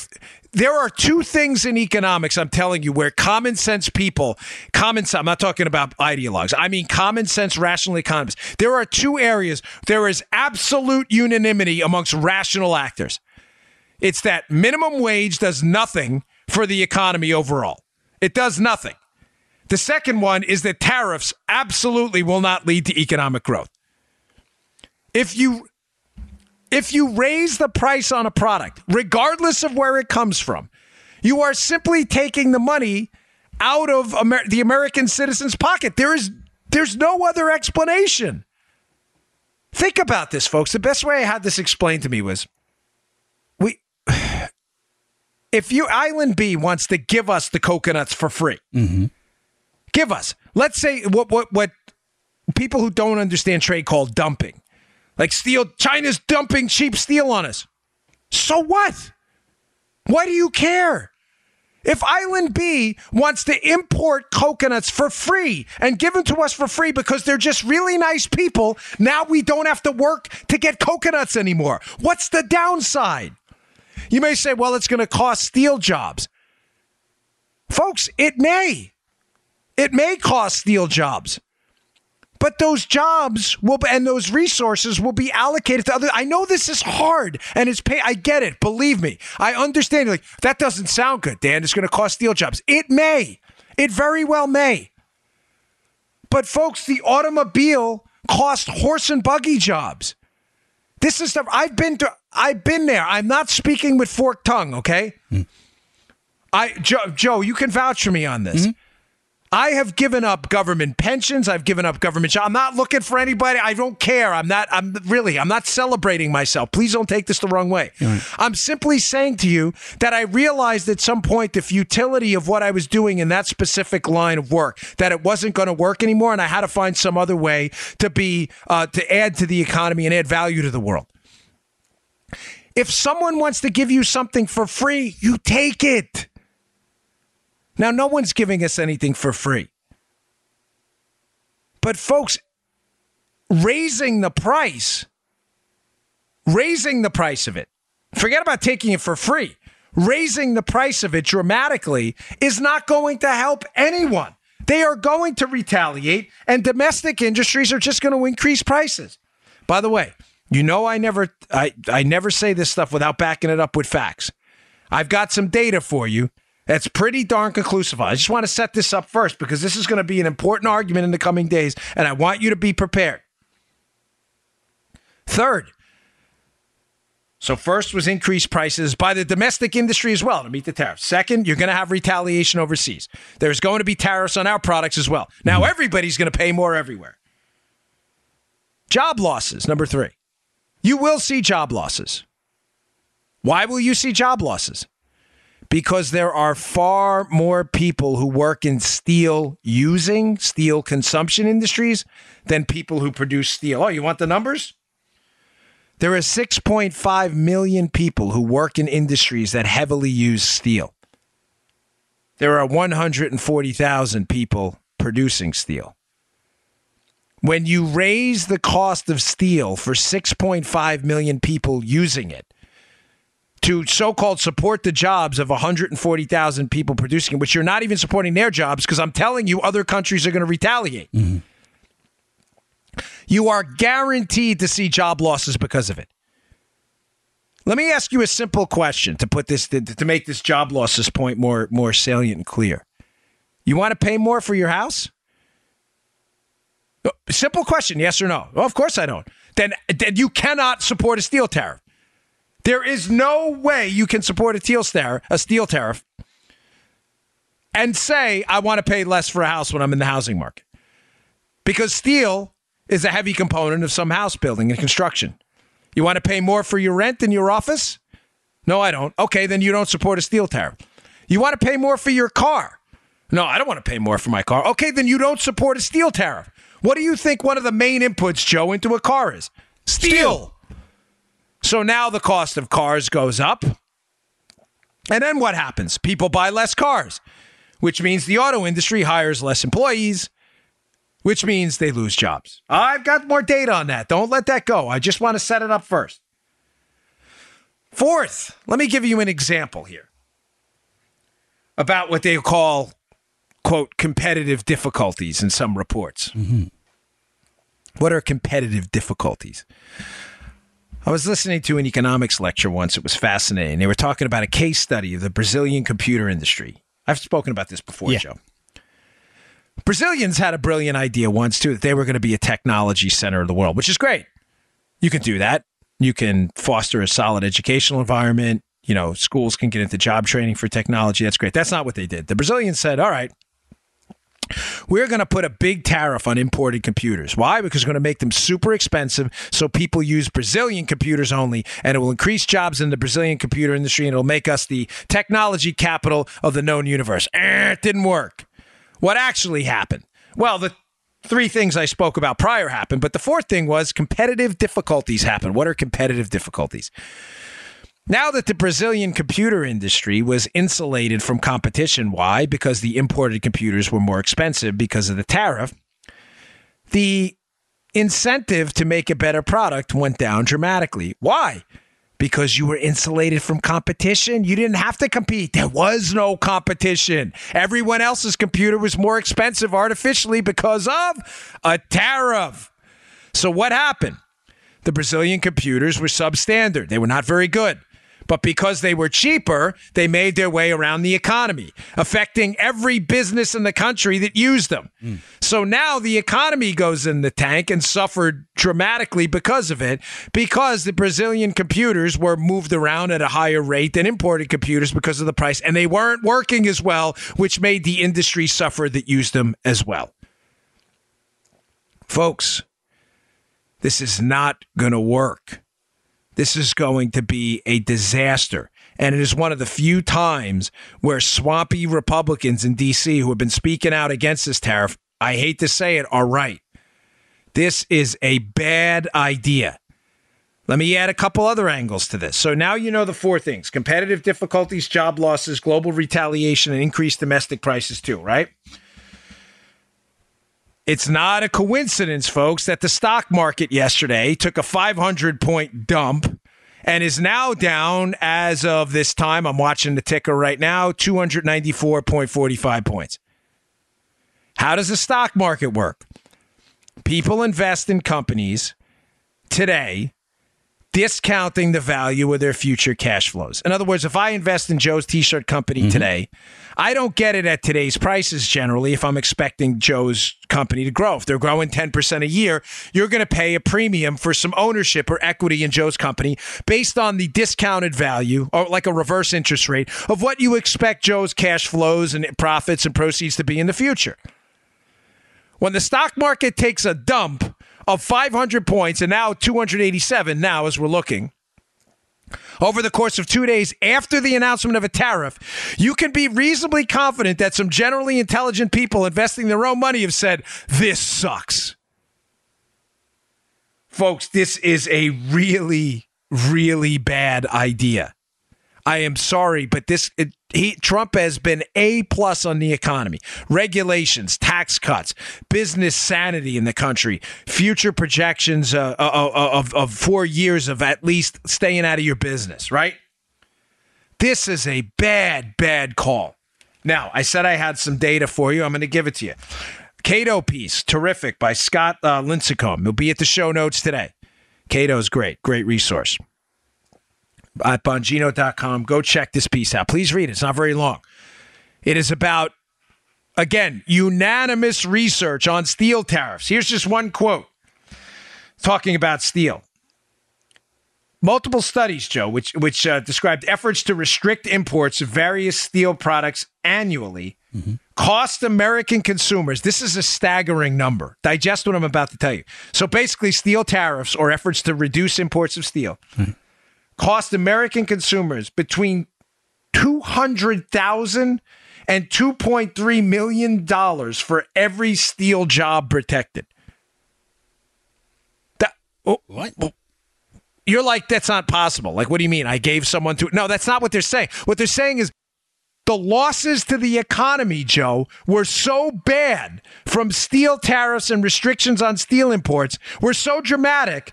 there are two things in economics I'm telling you where common sense people, common sense, I'm not talking about ideologues. I mean common sense rational economists. There are two areas there is absolute unanimity amongst rational actors. It's that minimum wage does nothing for the economy overall. It does nothing. The second one is that tariffs absolutely will not lead to economic growth. If you if you raise the price on a product, regardless of where it comes from, you are simply taking the money out of Amer- the American citizen's pocket. There is there's no other explanation. Think about this, folks. The best way I had this explained to me was we if you Island B wants to give us the coconuts for free, Mm-hmm. give us. Let's say what what what people who don't understand trade call dumping. Like steel, China's dumping cheap steel on us. So what? Why do you care? If Island B wants to import coconuts for free and give them to us for free because they're just really nice people, now we don't have to work to get coconuts anymore. What's the downside? You may say, well, it's going to cost steel jobs. Folks, it may. It may cost steel jobs. But those jobs will and those resources will be allocated to other. I know this is hard and it's pay. I get it. Believe me, I understand. Like that doesn't sound good, Dan. It's going to cost steel jobs. It may. It very well may. But folks, the automobile cost horse and buggy jobs. This is stuff I've been to. I've been there. I'm not speaking with forked tongue. Okay. Hmm. I Joe, Joe, you can vouch for me on this. Hmm? I have given up government pensions. I've given up government. I'm not looking for anybody. I don't care. I'm not. I'm really. I'm not celebrating myself. Please don't take this the wrong way. I'm simply saying to you that I realized at some point the futility of what I was doing in that specific line of work. That it wasn't going to work anymore, and I had to find some other way to be uh, to add to the economy and add value to the world. If someone wants to give you something for free, you take it. Now, no one's giving us anything for free. But, folks, raising the price, raising the price of it, forget about taking it for free, raising the price of it dramatically is not going to help anyone. They are going to retaliate, and domestic industries are just going to increase prices. By the way, you know I never I, I never say this stuff without backing it up with facts. I've got some data for you that's pretty darn conclusive. I just want to set this up first because this is going to be an important argument in the coming days, and I want you to be prepared. Third, so first was increased prices by the domestic industry as well to meet the tariffs. Second, you're going to have retaliation overseas. There's going to be tariffs on our products as well. Now mm-hmm. everybody's going to pay more everywhere. Job losses, number three. You will see job losses. Why will you see job losses? Because there are far more people who work in steel using steel consumption industries than people who produce steel. Oh, you want the numbers? There are 6.5 million people who work in industries that heavily use steel. There are 140,000 people producing steel. When you raise the cost of steel for 6.5 million people using it to so called support the jobs of 140,000 people producing it, which you're not even supporting their jobs because I'm telling you other countries are going to retaliate. You are guaranteed to see job losses because of it. Let me ask you a simple question to put this to, to make this job losses point more more salient and clear. You want to pay more for your house? Uh, Simple question, yes or no? Well, of course I don't. Then, then you cannot support a steel tariff. There is no way you can support a steel tariff, a steel tariff, and say I want to pay less for a house when I'm in the housing market, because steel is a heavy component of some house building and construction. You want to pay more for your rent in your office? No, I don't. Okay, then you don't support a steel tariff. You want to pay more for your car? No, I don't want to pay more for my car. Okay, then you don't support a steel tariff. What do you think one of the main inputs, Joe, into a car is? Steel. So now the cost of cars goes up. And then what happens? People buy less cars, which means the auto industry hires less employees, which means they lose jobs. I've got more data on that. Don't let that go. I just want to set it up first. Fourth, let me give you an example here about what they call, quote, competitive difficulties in some reports. Mm-hmm. What are competitive difficulties? I was listening to an economics lecture once. It was fascinating. They were talking about a case study of the Brazilian computer industry. I've spoken about this before, Yeah. Joe. Brazilians had a brilliant idea once, too, that they were going to be a technology center of the world, which is great. You can do that. You can foster a solid educational environment. You know, schools can get into job training for technology. That's great. That's not what they did. The Brazilians said, all right, we're going to put a big tariff on imported computers. Why? Because we're going to make them super expensive so people use Brazilian computers only, and it will increase jobs in the Brazilian computer industry, and it'll make us the technology capital of the known universe. Eh, it didn't work. What actually happened? Well, the three things I spoke about prior happened, but the fourth thing was competitive difficulties happened. What are competitive difficulties? Now that the Brazilian computer industry was insulated from competition, why? Because the imported computers were more expensive because of the tariff. The incentive to make a better product went down dramatically. Why? Because you were insulated from competition. You didn't have to compete. There was no competition. Everyone else's computer was more expensive artificially because of a tariff. So what happened? The Brazilian computers were substandard. They were not very good. But because they were cheaper, they made their way around the economy, affecting every business in the country that used them. Hmm. So now the economy goes in the tank and suffered dramatically because of it, because the Brazilian computers were moved around at a higher rate than imported computers because of the price, and they weren't working as well, which made the industry suffer that used them as well. Folks, this is not going to work. This is going to be a disaster. And it is one of the few times where swampy Republicans in D.C. who have been speaking out against this tariff, I hate to say it, are right. This is a bad idea. Let me add a couple other angles to this. So now you know the four things competitive difficulties, job losses, global retaliation, and increased domestic prices, too, right? It's not a coincidence, folks, that the stock market yesterday took a 500 point dump and is now down as of this time. I'm watching the ticker right now 294.45 points. How does the stock market work? People invest in companies today discounting the value of their future cash flows. In other words, if I invest in Joe's t shirt company mm-hmm. today, I don't get it at today's prices generally if I'm expecting Joe's company to grow. If they're growing 10% a year, you're going to pay a premium for some ownership or equity in Joe's company based on the discounted value or like a reverse interest rate of what you expect Joe's cash flows and profits and proceeds to be in the future. When the stock market takes a dump of 500 points and now 287 now as we're looking over the course of two days after the announcement of a tariff, you can be reasonably confident that some generally intelligent people investing their own money have said, This sucks. Folks, this is a really, really bad idea. I am sorry, but this it, he Trump has been a plus on the economy, regulations, tax cuts, business sanity in the country, future projections uh, uh, uh, of of four years of at least staying out of your business. Right? This is a bad, bad call. Now, I said I had some data for you. I'm going to give it to you. Cato piece, terrific by Scott uh, Lincicome. He'll be at the show notes today. Cato's great, great resource at bongino.com. Go check this piece out. Please read it. It's not very long. It is about, again, unanimous research on steel tariffs. Here's just one quote talking about steel. Multiple studies, Joe, which which uh, described efforts to restrict imports of various steel products annually cost American consumers. This is a staggering number. Digest what I'm about to tell you. So basically, steel tariffs or efforts to reduce imports of steel cost American consumers between two hundred thousand and two point three million dollars for every steel job protected. That oh, What? Oh. you're like that's not possible. Like, what do you mean? I gave someone to no, that's not what they're saying. What they're saying is the losses to the economy, Joe, were so bad from steel tariffs and restrictions on steel imports were so dramatic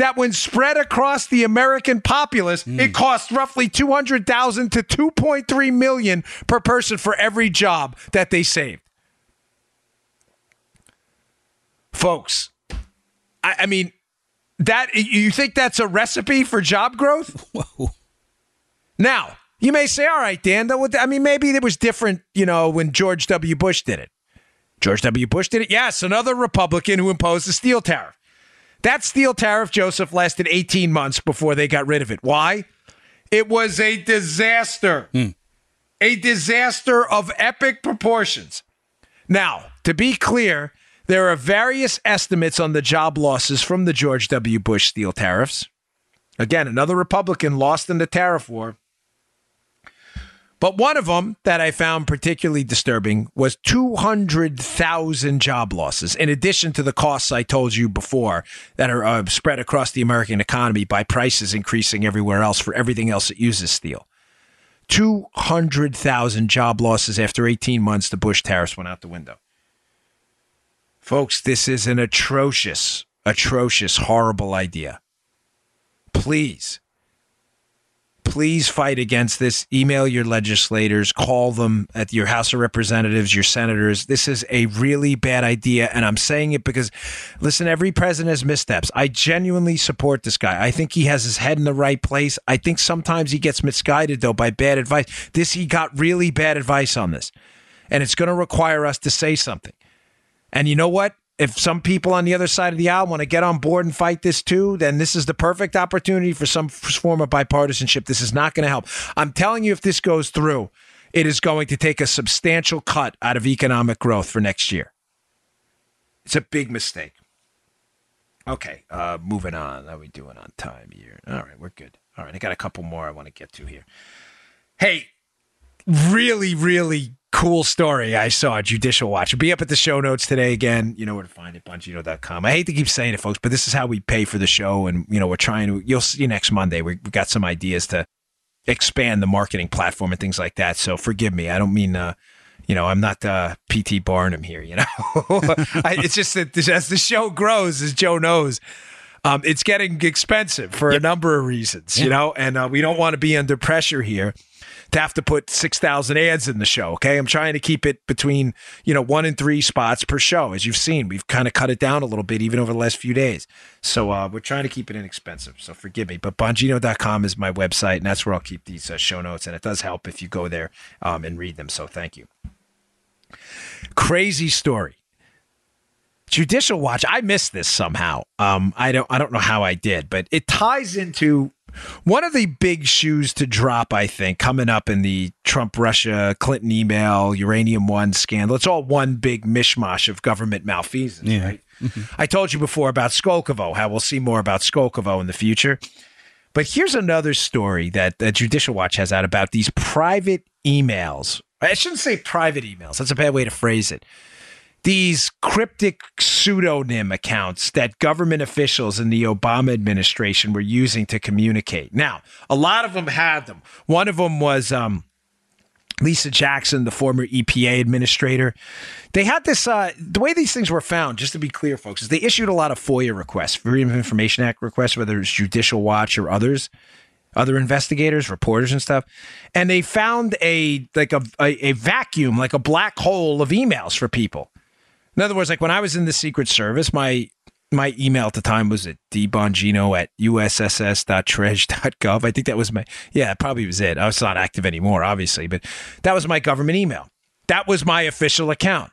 that when spread across the American populace, it hmm. costs roughly 200,000 to 2.3 million per person for every job that they saved. Folks, I, I mean, that you think that's a recipe for job growth? Whoa. Now, you may say, all right, Dan, I mean, maybe it was different, you know, when George W. Bush did it. George W. Bush did it? Yes, another Republican who imposed the steel tariff. That steel tariff, Joseph, lasted 18 months before they got rid of it. Why? It was a disaster. Hmm. A disaster of epic proportions. Now, to be clear, there are various estimates on the job losses from the George W. Bush steel tariffs. Again, another Republican lost in the tariff war. But one of them that I found particularly disturbing was 200,000 job losses, in addition to the costs I told you before that are uh, spread across the American economy by prices increasing everywhere else for everything else that uses steel. 200,000 job losses after 18 months, the Bush tariffs went out the window. Folks, this is an atrocious, atrocious, horrible idea. Please, please fight against this. Email your legislators, call them at your House of Representatives, your senators. This is a really bad idea. And I'm saying it because, listen, every president has missteps. I genuinely support this guy. I think he has his head in the right place. I think sometimes he gets misguided, though, by bad advice. This, he got really bad advice on this. And it's going to require us to say something. And you know what? If some people on the other side of the aisle want to get on board and fight this too, then this is the perfect opportunity for some form of bipartisanship. This is not going to help. I'm telling you, if this goes through, it is going to take a substantial cut out of economic growth for next year. It's a big mistake. Okay, uh, moving on. How are we doing on time here? All right, we're good. All right, I got a couple more I want to get to here. Hey, really, really cool story I saw Judicial Watch. Be up at the show notes today again. You know where to find it, bongino.com. I hate to keep saying it, folks, but this is how we pay for the show. And, you know, we're trying to, you'll see next Monday. We, we got some ideas to expand the marketing platform and things like that. So forgive me. I don't mean, uh, you know, I'm not uh, PT Barnum here, you know. I, it's just that this, as the show grows, as Joe knows, um, it's getting expensive for a number of reasons, you know, and uh, we don't want to be under pressure here to have to put 6,000 ads in the show. Okay. I'm trying to keep it between, you know, one and three spots per show. As you've seen, we've kind of cut it down a little bit even over the last few days. So uh, we're trying to keep it inexpensive. So forgive me. But Bongino.com is my website, and that's where I'll keep these uh, show notes. And it does help if you go there um, and read them. So thank you. Crazy story. Judicial Watch. I missed this somehow. Um, I don't. I don't know how I did, but it ties into one of the big shoes to drop, I think, coming up in the Trump Russia Clinton email uranium one scandal. It's all one big mishmash of government malfeasance, Yeah. right? I told you before about Skolkovo, how we'll see more about Skolkovo in the future. But here's another story that, that Judicial Watch has out about these private emails. I shouldn't say private emails. That's a bad way to phrase it these cryptic pseudonym accounts that government officials in the Obama administration were using to communicate. Now, a lot of them had them. One of them was um, Lisa Jackson, the former EPA administrator. They had this, uh, the way these things were found, just to be clear, folks, is they issued a lot of FOIA requests, Freedom of Information Act requests, whether it's Judicial Watch or others other investigators, reporters, and stuff, and they found a like a, a, a vacuum, like a black hole of emails for people. In other words, like when I was in the Secret Service, my my email at the time was at dbongino at usss.treas.gov. I think that was my, yeah, probably was it. I was not active anymore, obviously, but that was my government email. That was my official account.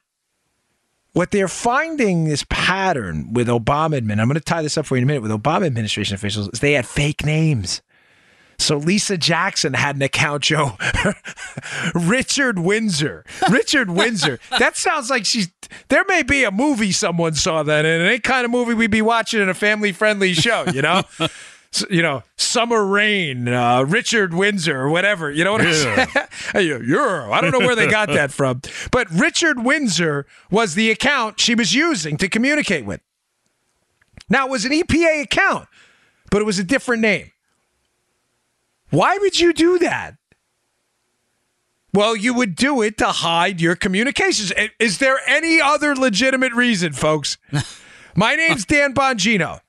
What they're finding this pattern with Obama admin, I'm going to tie this up for you in a minute, with Obama administration officials, is they had fake names. So Lisa Jackson had an account, Joe. Richard Windsor. Richard Windsor. That sounds like she's. There may be a movie someone saw that in. Any kind of movie we'd be watching in a family friendly show, you know? S- you know, Summer Rain, uh, Richard Windsor, or whatever. You know what I'm saying? Yeah, yeah. I don't know where they got that from. But Richard Windsor was the account she was using to communicate with. Now, it was an EPA account, but it was a different name. Why would you do that? Well, you would do it to hide your communications. Is there any other legitimate reason, folks? My name's Dan Bongino.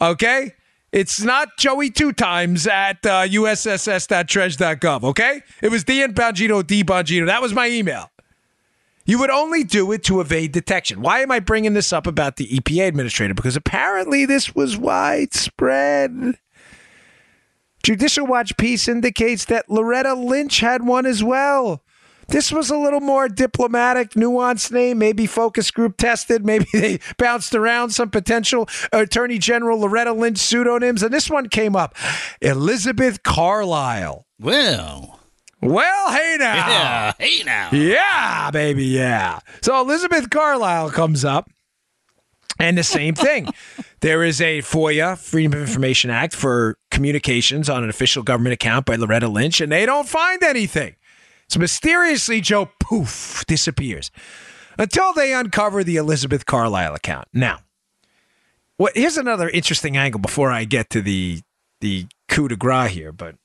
Okay? It's not Joey two times at uh, okay? It was Dan Bongino, D Bongino. That was my email. You would only do it to evade detection. Why am I bringing this up about the EPA administrator? Because apparently this was widespread. Judicial Watch piece indicates that Loretta Lynch had one as well. This was a little more diplomatic, nuanced name, maybe focus group tested. Maybe they bounced around some potential Attorney General Loretta Lynch pseudonyms, and this one came up Elizabeth Carlisle. Well, Well, hey now. yeah, hey now. Yeah, baby, yeah. So Elizabeth Carlisle comes up, and the same thing. There is a FOIA, Freedom of Information Act, for communications on an official government account by Loretta Lynch, and they don't find anything. So mysteriously, Joe poof disappears until they uncover the Elizabeth Carlisle account. Now, what here's another interesting angle before I get to the the coup de grace here, but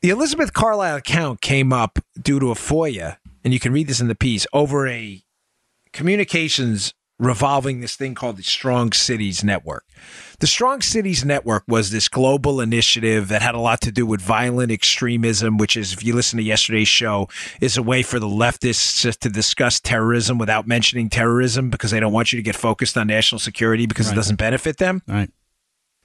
the Elizabeth Carlisle account came up due to a FOIA, and you can read this in the piece over a communications revolving this thing called the Strong Cities Network. The Strong Cities Network was this global initiative that had a lot to do with violent extremism, which is, if you listen to yesterday's show, is a way for the leftists just to discuss terrorism without mentioning terrorism because they don't want you to get focused on national security because it doesn't benefit them. Right.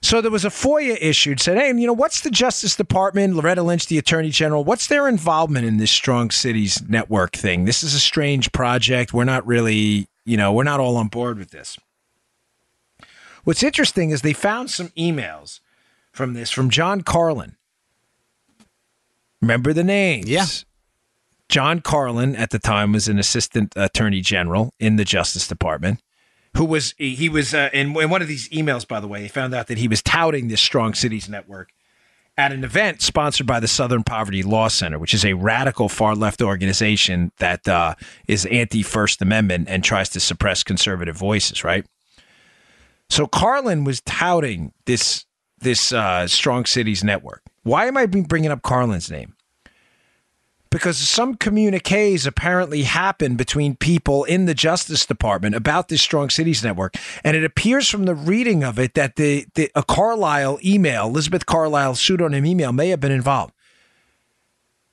So there was a FOIA issued, said, hey, you know, what's the Justice Department, Loretta Lynch, the Attorney General, what's their involvement in this Strong Cities Network thing? This is a strange project. We're not really, you know, we're not all on board with this. What's interesting is they found some emails from this from John Carlin. Remember the names? Yeah. John Carlin at the time was an assistant attorney general in the Justice Department who was he was uh, in, in one of these emails by the way he found out that he was touting this strong cities network at an event sponsored by the southern poverty law center which is a radical far left organization that uh, is anti first amendment and tries to suppress conservative voices right? So carlin was touting this this uh, strong cities network. Why am i bringing up carlin's name because some communiques apparently happened between people in the Justice Department about this Strong Cities Network, and it appears from the reading of it that the, the a Carlisle email, Elizabeth Carlisle pseudonym email, may have been involved.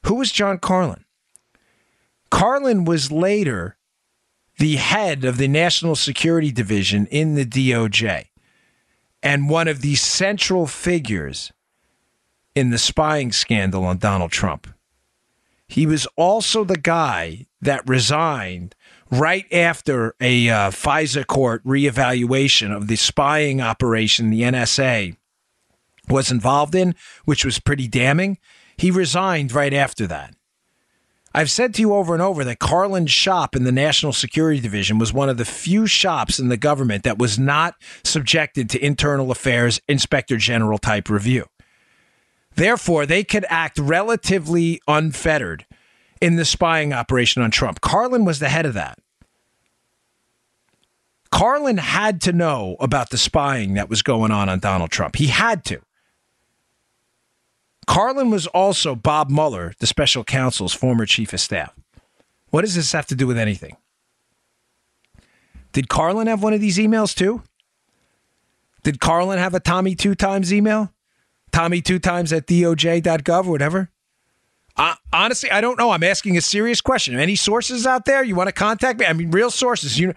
Who was John Carlin? Carlin was later the head of the National Security Division in the DOJ, and one of the central figures in the spying scandal on Donald Trump. He was also the guy that resigned right after a uh, FISA court reevaluation of the spying operation the NSA was involved in, which was pretty damning. He resigned right after that. I've said to you over and over that Carlin's shop in the National Security Division was one of the few shops in the government that was not subjected to internal affairs inspector general type review. Therefore, they could act relatively unfettered in the spying operation on Trump. Carlin was the head of that. Carlin had to know about the spying that was going on on Donald Trump. He had to. Carlin was also Bob Mueller, the special counsel's former chief of staff. What does this have to do with anything? Did Carlin have one of these emails too? Did Carlin have a Tommy two times email? Tommy two times at DOJ.gov or whatever? Uh, honestly, I don't know. I'm asking a serious question. Any sources out there you want to contact me? I mean, real sources. You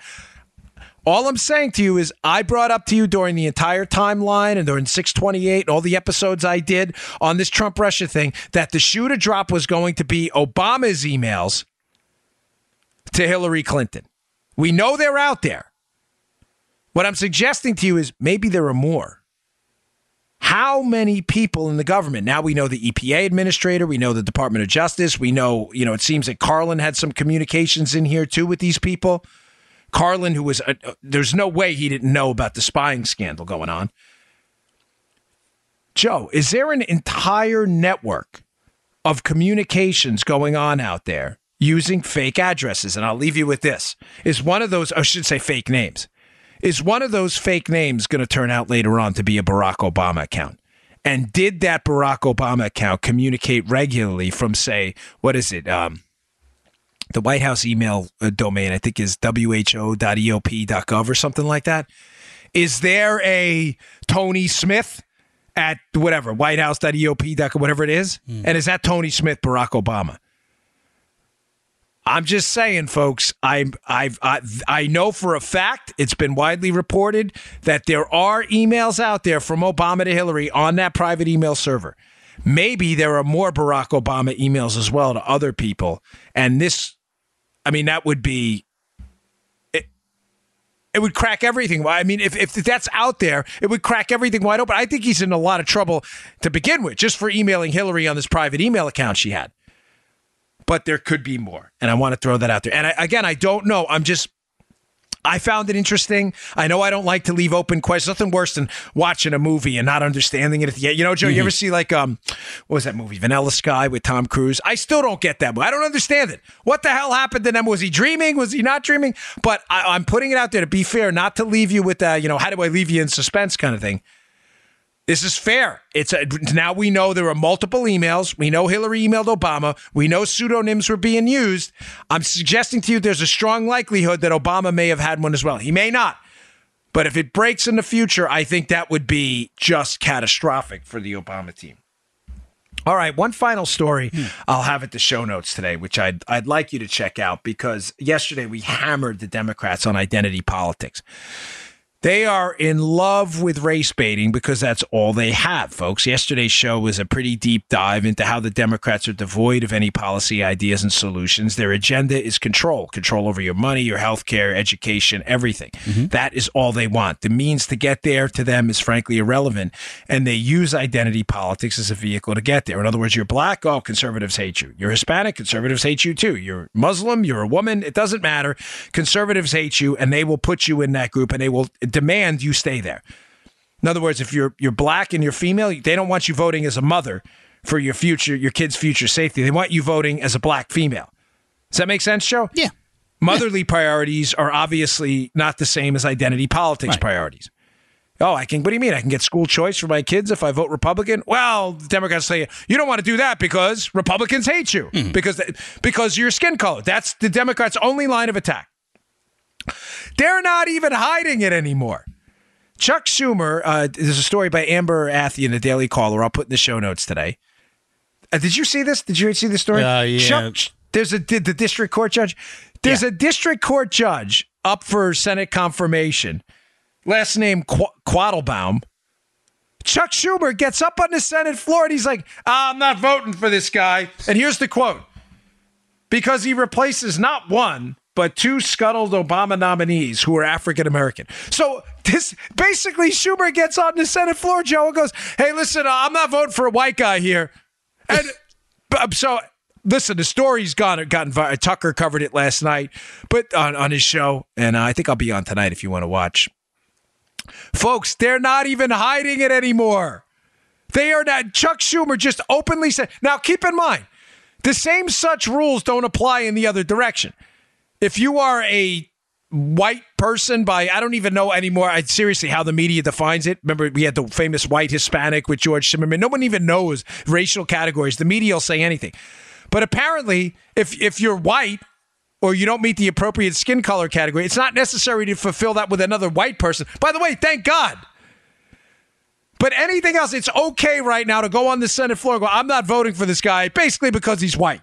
all I'm saying to you is I brought up to you during the entire timeline and during 628 all the episodes I did on this Trump Russia thing that the shoe to drop was going to be Obama's emails to Hillary Clinton. We know they're out there. What I'm suggesting to you is maybe there are more. How many people in the government? Now we know the EPA administrator, we know the Department of Justice, we know, you know, it seems that Carlin had some communications in here too with these people. Carlin, who was, uh, there's no way he didn't know about the spying scandal going on. Joe, is there an entire network of communications going on out there using fake addresses? And I'll leave you with this. Is one of those, I should say fake names, is one of those fake names going to turn out later on to be a Barack Obama account? And did that Barack Obama account communicate regularly from, say, what is it? Um, the White House email uh, domain, I think, is who.eop.gov or something like that. Is there a Tony Smith at whatever, whitehouse.eop.com, whatever it is? And is that Tony Smith, Barack Obama? I'm just saying, folks. I'm I've I, I know for a fact it's been widely reported that there are emails out there from Obama to Hillary on that private email server. Maybe there are more Barack Obama emails as well to other people, and this, I mean, that would be. It, it would crack everything. I mean, if, if that's out there, it would crack everything wide open. I think he's in a lot of trouble to begin with, just for emailing Hillary on this private email account she had but there could be more. And I want to throw that out there. And I, again, I don't know. I'm just. I found it interesting. I know I don't like to leave open questions. Nothing worse than watching a movie and not understanding it at the end. You know, Joe, you ever see like um, what was that movie, Vanilla Sky with Tom Cruise? I still don't get that. I don't understand it. What the hell happened to them? Was he dreaming? Was he not dreaming? But I, I'm putting it out there to be fair, not to leave you with uh, you know, how do I leave you in suspense kind of thing. This is fair. It's a, now we know there are multiple emails. We know Hillary emailed Obama. We know pseudonyms were being used. I'm suggesting to you there's a strong likelihood that Obama may have had one as well. He may not. But if it breaks in the future, I think that would be just catastrophic for the Obama team. All right, one final story hmm. I'll have at the show notes today, which I'd I'd like you to check out because yesterday we hammered the Democrats on identity politics. They are in love with race baiting because that's all they have, folks. Yesterday's show was a pretty deep dive into how the Democrats are devoid of any policy ideas and solutions. Their agenda is control control over your money, your health care, education, everything. Mm-hmm. That is all they want. The means to get there to them is frankly irrelevant. And they use identity politics as a vehicle to get there. In other words, you're black, oh, conservatives hate you. You're Hispanic, conservatives hate you too. You're Muslim, you're a woman, it doesn't matter. Conservatives hate you, and they will put you in that group and they will demand you stay there. In other words, if you're you're black and you're female, they don't want you voting as a mother for your future, your kid's future safety. They want you voting as a black female. Does that make sense, Joe? Yeah. Motherly priorities are obviously not the same as identity politics Right. priorities. Oh, I can. What do you mean? I can get school choice for my kids if I vote Republican? Well, the Democrats say you don't want to do that because Republicans hate you mm-hmm. because because your skin color. That's the Democrats' only line of attack. They're not even hiding it anymore. Chuck Schumer, uh, there's a story by Amber Athey in the Daily Caller. I'll put in the show notes today. Uh, did you see this? Did you see the story? Uh, yeah. Chuck, there's a did the district court judge. There's Yeah. a district court judge up for Senate confirmation. Last name Qu- Quattlebaum. Chuck Schumer gets up on the Senate floor and he's like, "Ah, "I'm not voting for this guy." And here's the quote: "Because he replaces not one." But two scuttled Obama nominees who are African American. So this basically Schumer gets on the Senate floor, Joe, and goes, "Hey, listen, uh, I'm not voting for a white guy here." And so listen, the story's gone gotten Tucker covered it last night, but on, on his show, and I think I'll be on tonight if you want to watch. Folks, they're not even hiding it anymore. They are not. Chuck Schumer just openly said. Now, keep in mind, the same such rules don't apply in the other direction. If you are a white person by I don't even know anymore. I seriously how the media defines it. Remember we had the famous white Hispanic with George Zimmerman. No one even knows racial categories. The media will say anything. But apparently, if if you're white or you don't meet the appropriate skin color category, it's not necessary to fulfill that with another white person. By the way, thank God. But anything else, it's okay right now to go on the Senate floor go, I'm not voting for this guy, basically because he's white.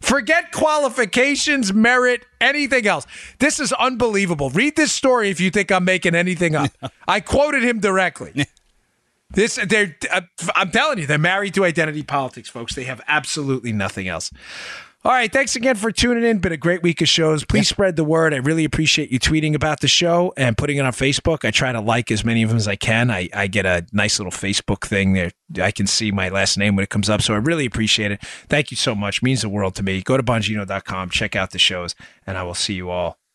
Forget qualifications, merit, anything else. This is unbelievable. Read this story if you think I'm making anything up. I quoted him directly. This, they're, uh, I'm telling you, they're married to identity politics, folks. They have absolutely nothing else. All right, thanks again for tuning in. Been a great week of shows. Please spread the word. I really appreciate you tweeting about the show and putting it on Facebook. I try to like as many of them as I can. I, I get a nice little Facebook thing there. I can see my last name when it comes up, so I really appreciate it. Thank you so much. means the world to me. Go to bongino.com, check out the shows, and I will see you all